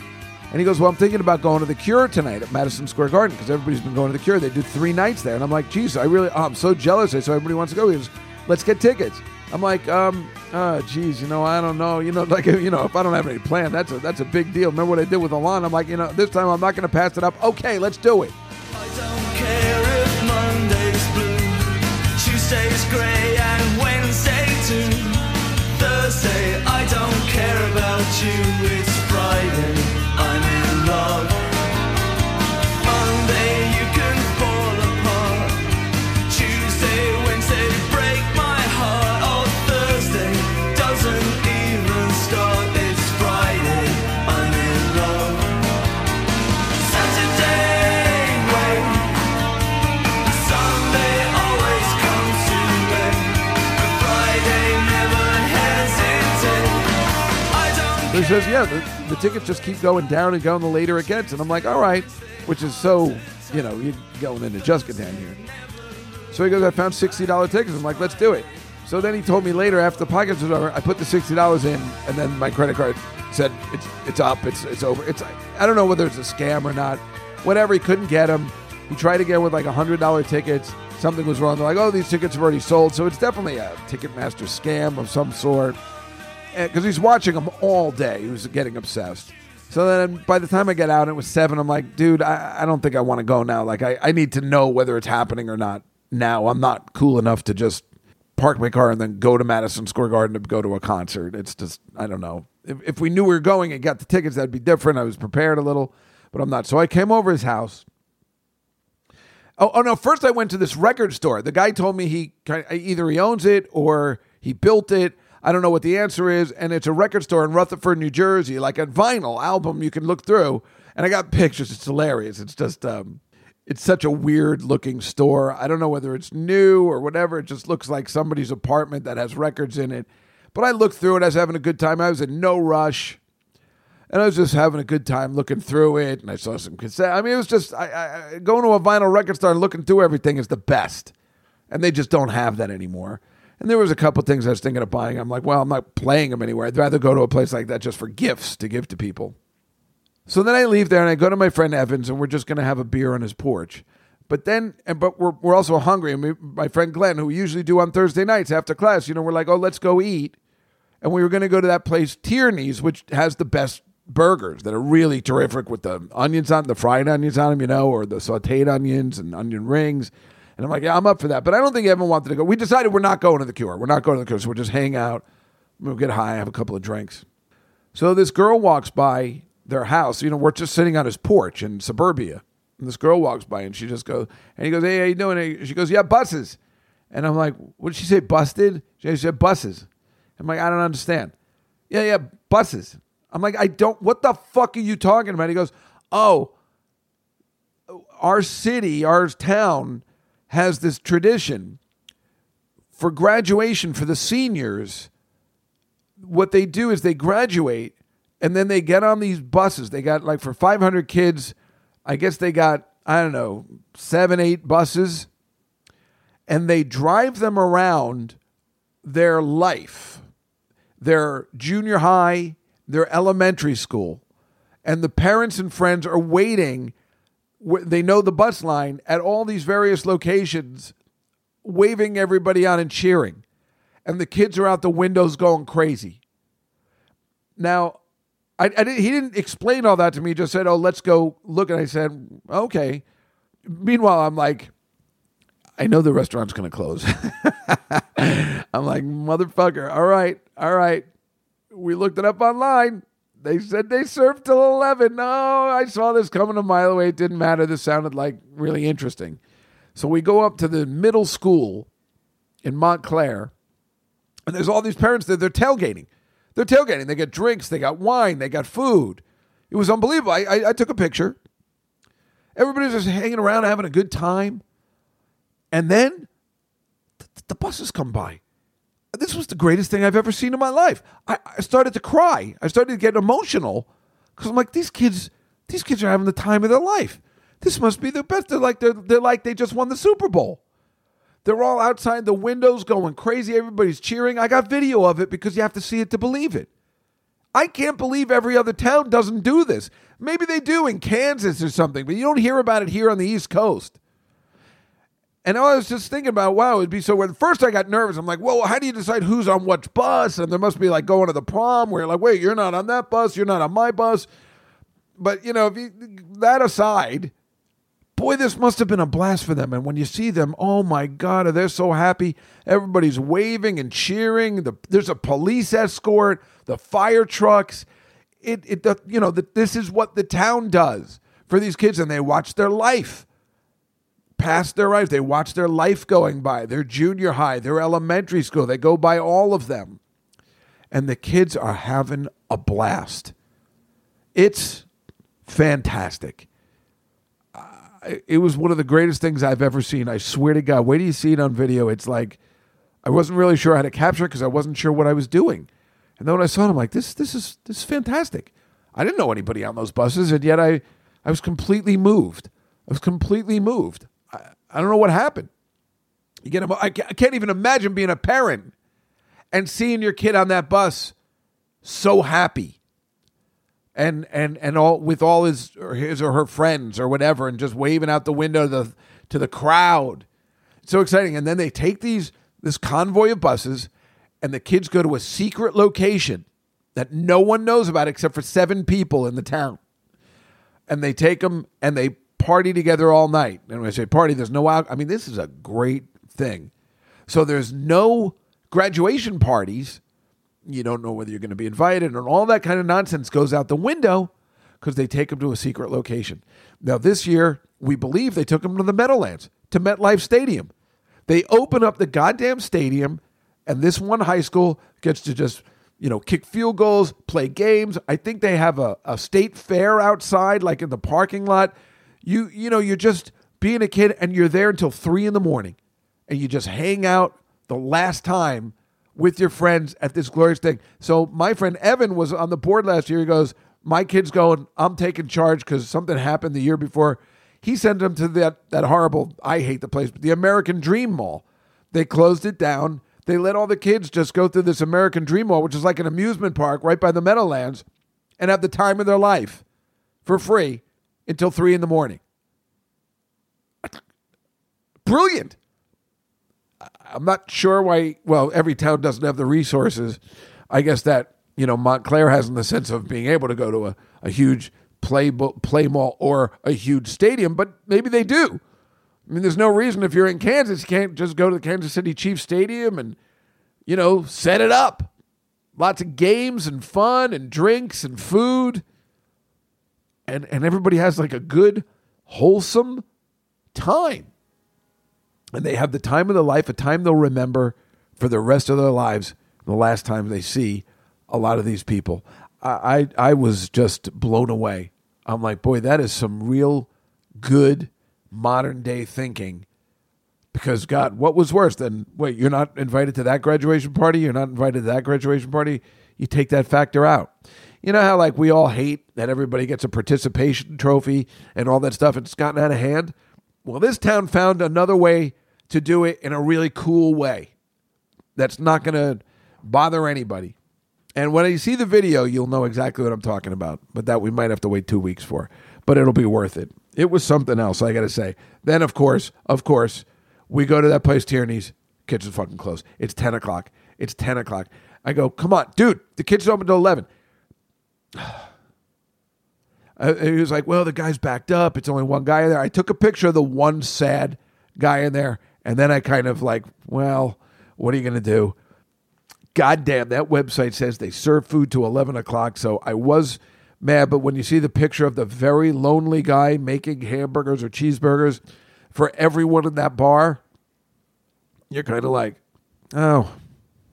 And he goes, Well, I'm thinking about going to the Cure tonight at Madison Square Garden because everybody's been going to the Cure. They do three nights there. And I'm like, Geez, I really, oh, I'm so jealous. So everybody wants to go. He goes, Let's get tickets. I'm like, um, oh, geez, you know, I don't know. You know, like, you know, if I don't have any plan, that's a, that's a big deal. Remember what I did with Alon? I'm like, you know, this time I'm not going to pass it up. Okay, let's do it. Says, yeah, the, the tickets just keep going down and going the later it gets. And I'm like, all right, which is so, you know, you're going into down here. So he goes, I found $60 tickets. I'm like, let's do it. So then he told me later after the podcast was over, I put the $60 in and then my credit card said it's it's up, it's it's over. It's I don't know whether it's a scam or not. Whatever, he couldn't get them. He tried again with like $100 tickets. Something was wrong. They're like, oh, these tickets have already sold. So it's definitely a Ticketmaster scam of some sort. Eh, because he's watching them all day. He was getting obsessed. So then by the time I get out, it was seven. I'm like, dude, I, I don't think I want to go now. Like, I, I need to know whether it's happening or not now. I'm not cool enough to just park my car and then go to Madison Square Garden to go to a concert. It's just, I don't know. If, if we knew we were going and got the tickets, that'd be different. I was prepared a little, but I'm not. So I came over his house. Oh, oh no! First, I went to this record store. The guy told me he either he owns it or he built it. I don't know what the answer is, and it's a record store in Rutherford, New Jersey, like a vinyl album you can look through. And I got pictures. It's hilarious. It's just, um, it's such a weird looking store. I don't know whether it's new or whatever. It just looks like somebody's apartment that has records in it. But I looked through it. I was having a good time. I was in no rush and I was just having a good time looking through it, and I saw some cassette. I mean, it was just I, I, going to a vinyl record store and looking through everything is the best, and they just don't have that anymore. And there was a couple things I was thinking of buying. I'm like, well, I'm not playing them anywhere. I'd rather go to a place like that just for gifts to give to people. So then I leave there and I go to my friend Evans, and we're just going to have a beer on his porch. But then, and but we're we're also hungry. And we, my friend Glenn, who we usually do on Thursday nights after class, you know, we're like, oh, let's go eat. And we were going to go to that place Tierney's, which has the best burgers that are really terrific with the onions on the fried onions on them, you know, or the sautéed onions and onion rings. And I'm like, yeah, I'm up for that. But I don't think Evan wanted to go. We decided we're not going to the cure. We're not going to the cure. So we'll just hang out. We'll get high, have a couple of drinks. So this girl walks by their house. You know, we're just sitting on his porch in suburbia. And this girl walks by and she just goes, and he goes, hey, how you doing? She goes, yeah, buses. And I'm like, what did she say? Busted? She said buses. I'm like, I don't understand. Yeah, yeah, buses. I'm like, I don't, what the fuck are you talking about? He goes, Oh, our city, our town has this tradition for graduation for the seniors. What they do is they graduate and then they get on these buses. They got like for 500 kids, I guess they got, I don't know, seven, eight buses, and they drive them around their life, their junior high, their elementary school, and the parents and friends are waiting. They know the bus line at all these various locations, waving everybody on and cheering. And the kids are out the windows going crazy. Now, I, I didn't, he didn't explain all that to me. He just said, "Oh, let's go look." And I said, "Okay." Meanwhile, I'm like, I know the restaurant's going to close. I'm like, motherfucker. All right, all right we looked it up online. They said they served till 11. No, I saw this coming a mile away. It didn't matter. This sounded like really interesting. So we go up to the middle school in Montclair, and there's all these parents there. They're tailgating. They're tailgating. They get drinks, they got wine, they got food. It was unbelievable. I, I, I took a picture. Everybody's just hanging around, having a good time. And then the, the buses come by this was the greatest thing I've ever seen in my life. I, I started to cry. I started to get emotional because I'm like, these kids, these kids are having the time of their life. This must be the best. They're like they're, they're like they just won the Super Bowl. They're all outside the windows going crazy. Everybody's cheering. I got video of it because you have to see it to believe it. I can't believe every other town doesn't do this. Maybe they do in Kansas or something, but you don't hear about it here on the East Coast. And I was just thinking about, wow, it'd be so weird. First, I got nervous. I'm like, well, how do you decide who's on which bus? And there must be like going to the prom where you're like, wait, you're not on that bus, you're not on my bus. But, you know, if you, that aside, boy, this must have been a blast for them. And when you see them, oh my God, they're so happy. Everybody's waving and cheering. The, there's a police escort, the fire trucks. It, it, the, you know, the, this is what the town does for these kids, and they watch their life past their life. They watch their life going by, their junior high, their elementary school. They go by all of them. And the kids are having a blast. It's fantastic. It was one of the greatest things I've ever seen. I swear to God. Wait till you see it on video. It's like I wasn't really sure how to capture it because I wasn't sure what I was doing. And then when I saw it, I'm like, this this is this is fantastic. I didn't know anybody on those buses, and yet I I was completely moved. I was completely moved. I, don't know what happened. You get I can't even imagine being a parent and seeing your kid on that bus so happy and and and all with all his or his or her friends or whatever and just waving out the window to the to the crowd. So exciting. And then they take these this convoy of buses and the kids go to a secret location that no one knows about except for seven people in the town. And they take them and they party together all night and when i say party there's no alcohol i mean this is a great thing so there's no graduation parties you don't know whether you're going to be invited and all that kind of nonsense goes out the window because they take them to a secret location. Now, this year, we believe they took them to the Meadowlands, to MetLife Stadium. They open up the goddamn stadium, and this one high school gets to just, you know, kick field goals, play games. I think they have a, a state fair outside, like in the parking lot. You, you know, you're just being a kid and you're there until three in the morning and you just hang out the last time with your friends at this glorious thing. So my friend Evan was on the board last year. He goes, "My kid's going. I'm taking charge because something happened the year before." He sent them to that that horrible. I hate the place, but the American Dream Mall. They closed it down. They let all the kids just go through this American Dream Mall, which is like an amusement park right by the Meadowlands, and have the time of their life for free until three in the morning. Brilliant. I'm not sure why. Well, every town doesn't have the resources. I guess that you know Montclair has in the sense of being able to go to a, a huge play play mall or a huge stadium, but maybe they do. I mean, there's no reason if you're in Kansas, you can't just go to the Kansas City Chiefs Stadium and you know set it up. Lots of games and fun and drinks and food, and and everybody has like a good, wholesome time and they have the time of their life, a time they'll remember for the rest of their lives. The last time they see a lot of these people, I I, I was just blown away. I'm like, boy, that is some real good modern day thinking. Because God, what was worse than wait? You're not invited to that graduation party. You're not invited to that graduation party. You take that factor out. You know how like we all hate that everybody gets a participation trophy and all that stuff. It's gotten out of hand. Well, this town found another way to do it in a really cool way that's not going to bother anybody. And when you see the video, you'll know exactly what I'm talking about, but that we might have to wait two weeks for. But it'll be worth it. It was something else, I got to say. Then, of course, of course, we go to that place, Tierney's. Kitchen's fucking closed. It's 10 o'clock. It's 10 o'clock. I go, come on, dude, the kitchen's open till 11. Uh, he was like, well, the guy's backed up. It's only one guy in there. I took a picture of the one sad guy in there. And then I kind of like, well, what are you going to do? God damn, that website says they serve food to 11 o'clock. So I was mad. But when you see the picture of the very lonely guy making hamburgers or cheeseburgers for everyone in that bar, you're kind of like, oh,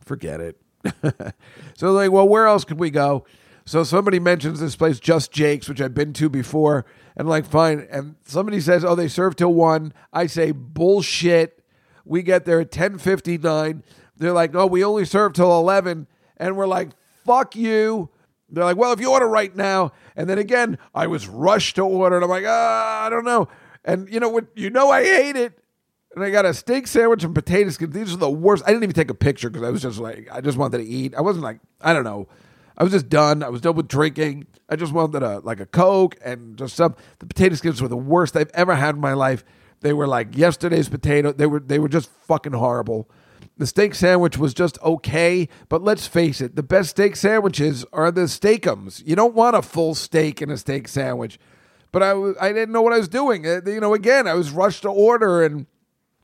forget it. so, like, well, where else could we go? So somebody mentions this place, Just Jake's, which I've been to before, and like, fine. And somebody says, oh, they serve till one. I say, bullshit. We get there at ten fifty nine. They're like, no, we only serve till eleven, and we're like, fuck you. They're like, well, if you order right now, and then again, I was rushed to order, and I'm like, ah, I don't know. And you know what? You know, I hate it. And I got a steak sandwich and potatoes. These are the worst. I didn't even take a picture because I was just like, I just wanted to eat. I wasn't like, I don't know. I was just done. I was done with drinking. I just wanted a like a Coke and just some. The potato skins were the worst I've ever had in my life. They were like yesterday's potato. They were they were just fucking horrible. The steak sandwich was just okay, but let's face it, the best steak sandwiches are the steakums. You don't want a full steak in a steak sandwich. But I I didn't know what I was doing. Uh, You know, again, I was rushed to order and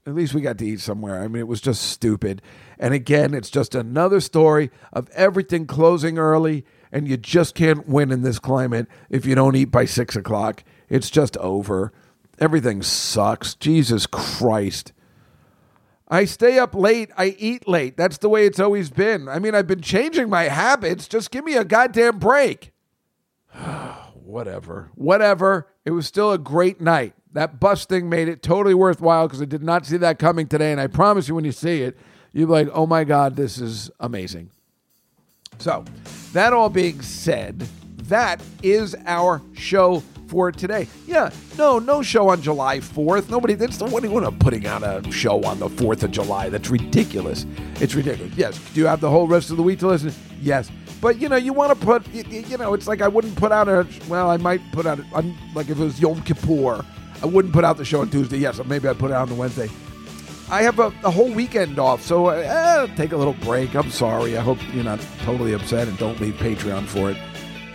at least we got to eat somewhere. I mean, it was just stupid. And again, it's just another story of everything closing early, and you just can't win in this climate if you don't eat by six o'clock. It's just over. Everything sucks. Jesus Christ. I stay up late. I eat late. That's the way it's always been. I mean, I've been changing my habits. Just give me a goddamn break. Whatever. Whatever. It was still a great night. That bus thing made it totally worthwhile because I did not see that coming today. And I promise you, when you see it, you're like, oh my God, this is amazing. So, that all being said, that is our show for today. Yeah, no, no show on July 4th. Nobody, that's what do you want to putting out a show on the 4th of July? That's ridiculous. It's ridiculous. Yes. Do you have the whole rest of the week to listen? Yes. But you know, you want to put, you know, it's like I wouldn't put out a, well, I might put out, a, like if it was Yom Kippur, I wouldn't put out the show on Tuesday. Yes, maybe I'd put it out on the Wednesday. I have a, a whole weekend off, so uh, take a little break. I'm sorry. I hope you're not totally upset and don't leave Patreon for it.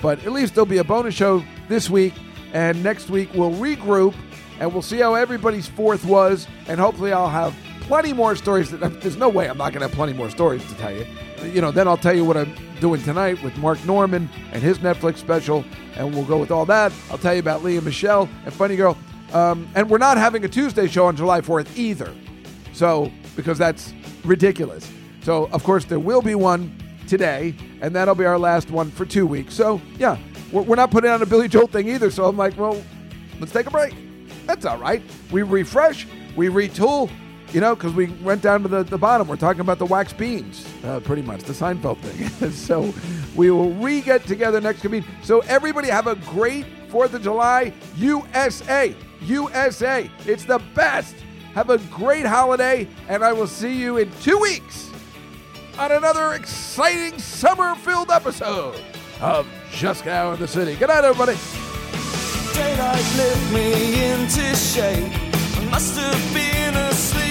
But at least there'll be a bonus show this week, and next week we'll regroup and we'll see how everybody's fourth was, and hopefully I'll have plenty more stories. That, there's no way I'm not going to have plenty more stories to tell you. You know, then I'll tell you what I'm doing tonight with Mark Normand and his Netflix special, and we'll go with all that. I'll tell you about Lea Michele and Funny Girl. Um, and we're not having a Tuesday show on July 4th either. So, because that's ridiculous. So, of course, there will be one today, and that'll be our last one for two weeks. So, yeah, we're, we're not putting on a Billy Joel thing either. So, I'm like, well, let's take a break. That's all right. We refresh, we retool, you know, because we went down to the, the bottom. We're talking about the wax beans, uh, pretty much, the Seinfeld thing. so, we will re get together next convene. So, everybody have a great 4th of July, USA. USA. It's the best. Have a great holiday, and I will see you in two weeks on another exciting summer filled episode of Juskow in the City. Good night, everybody. Daylight me into shape. I must have been asleep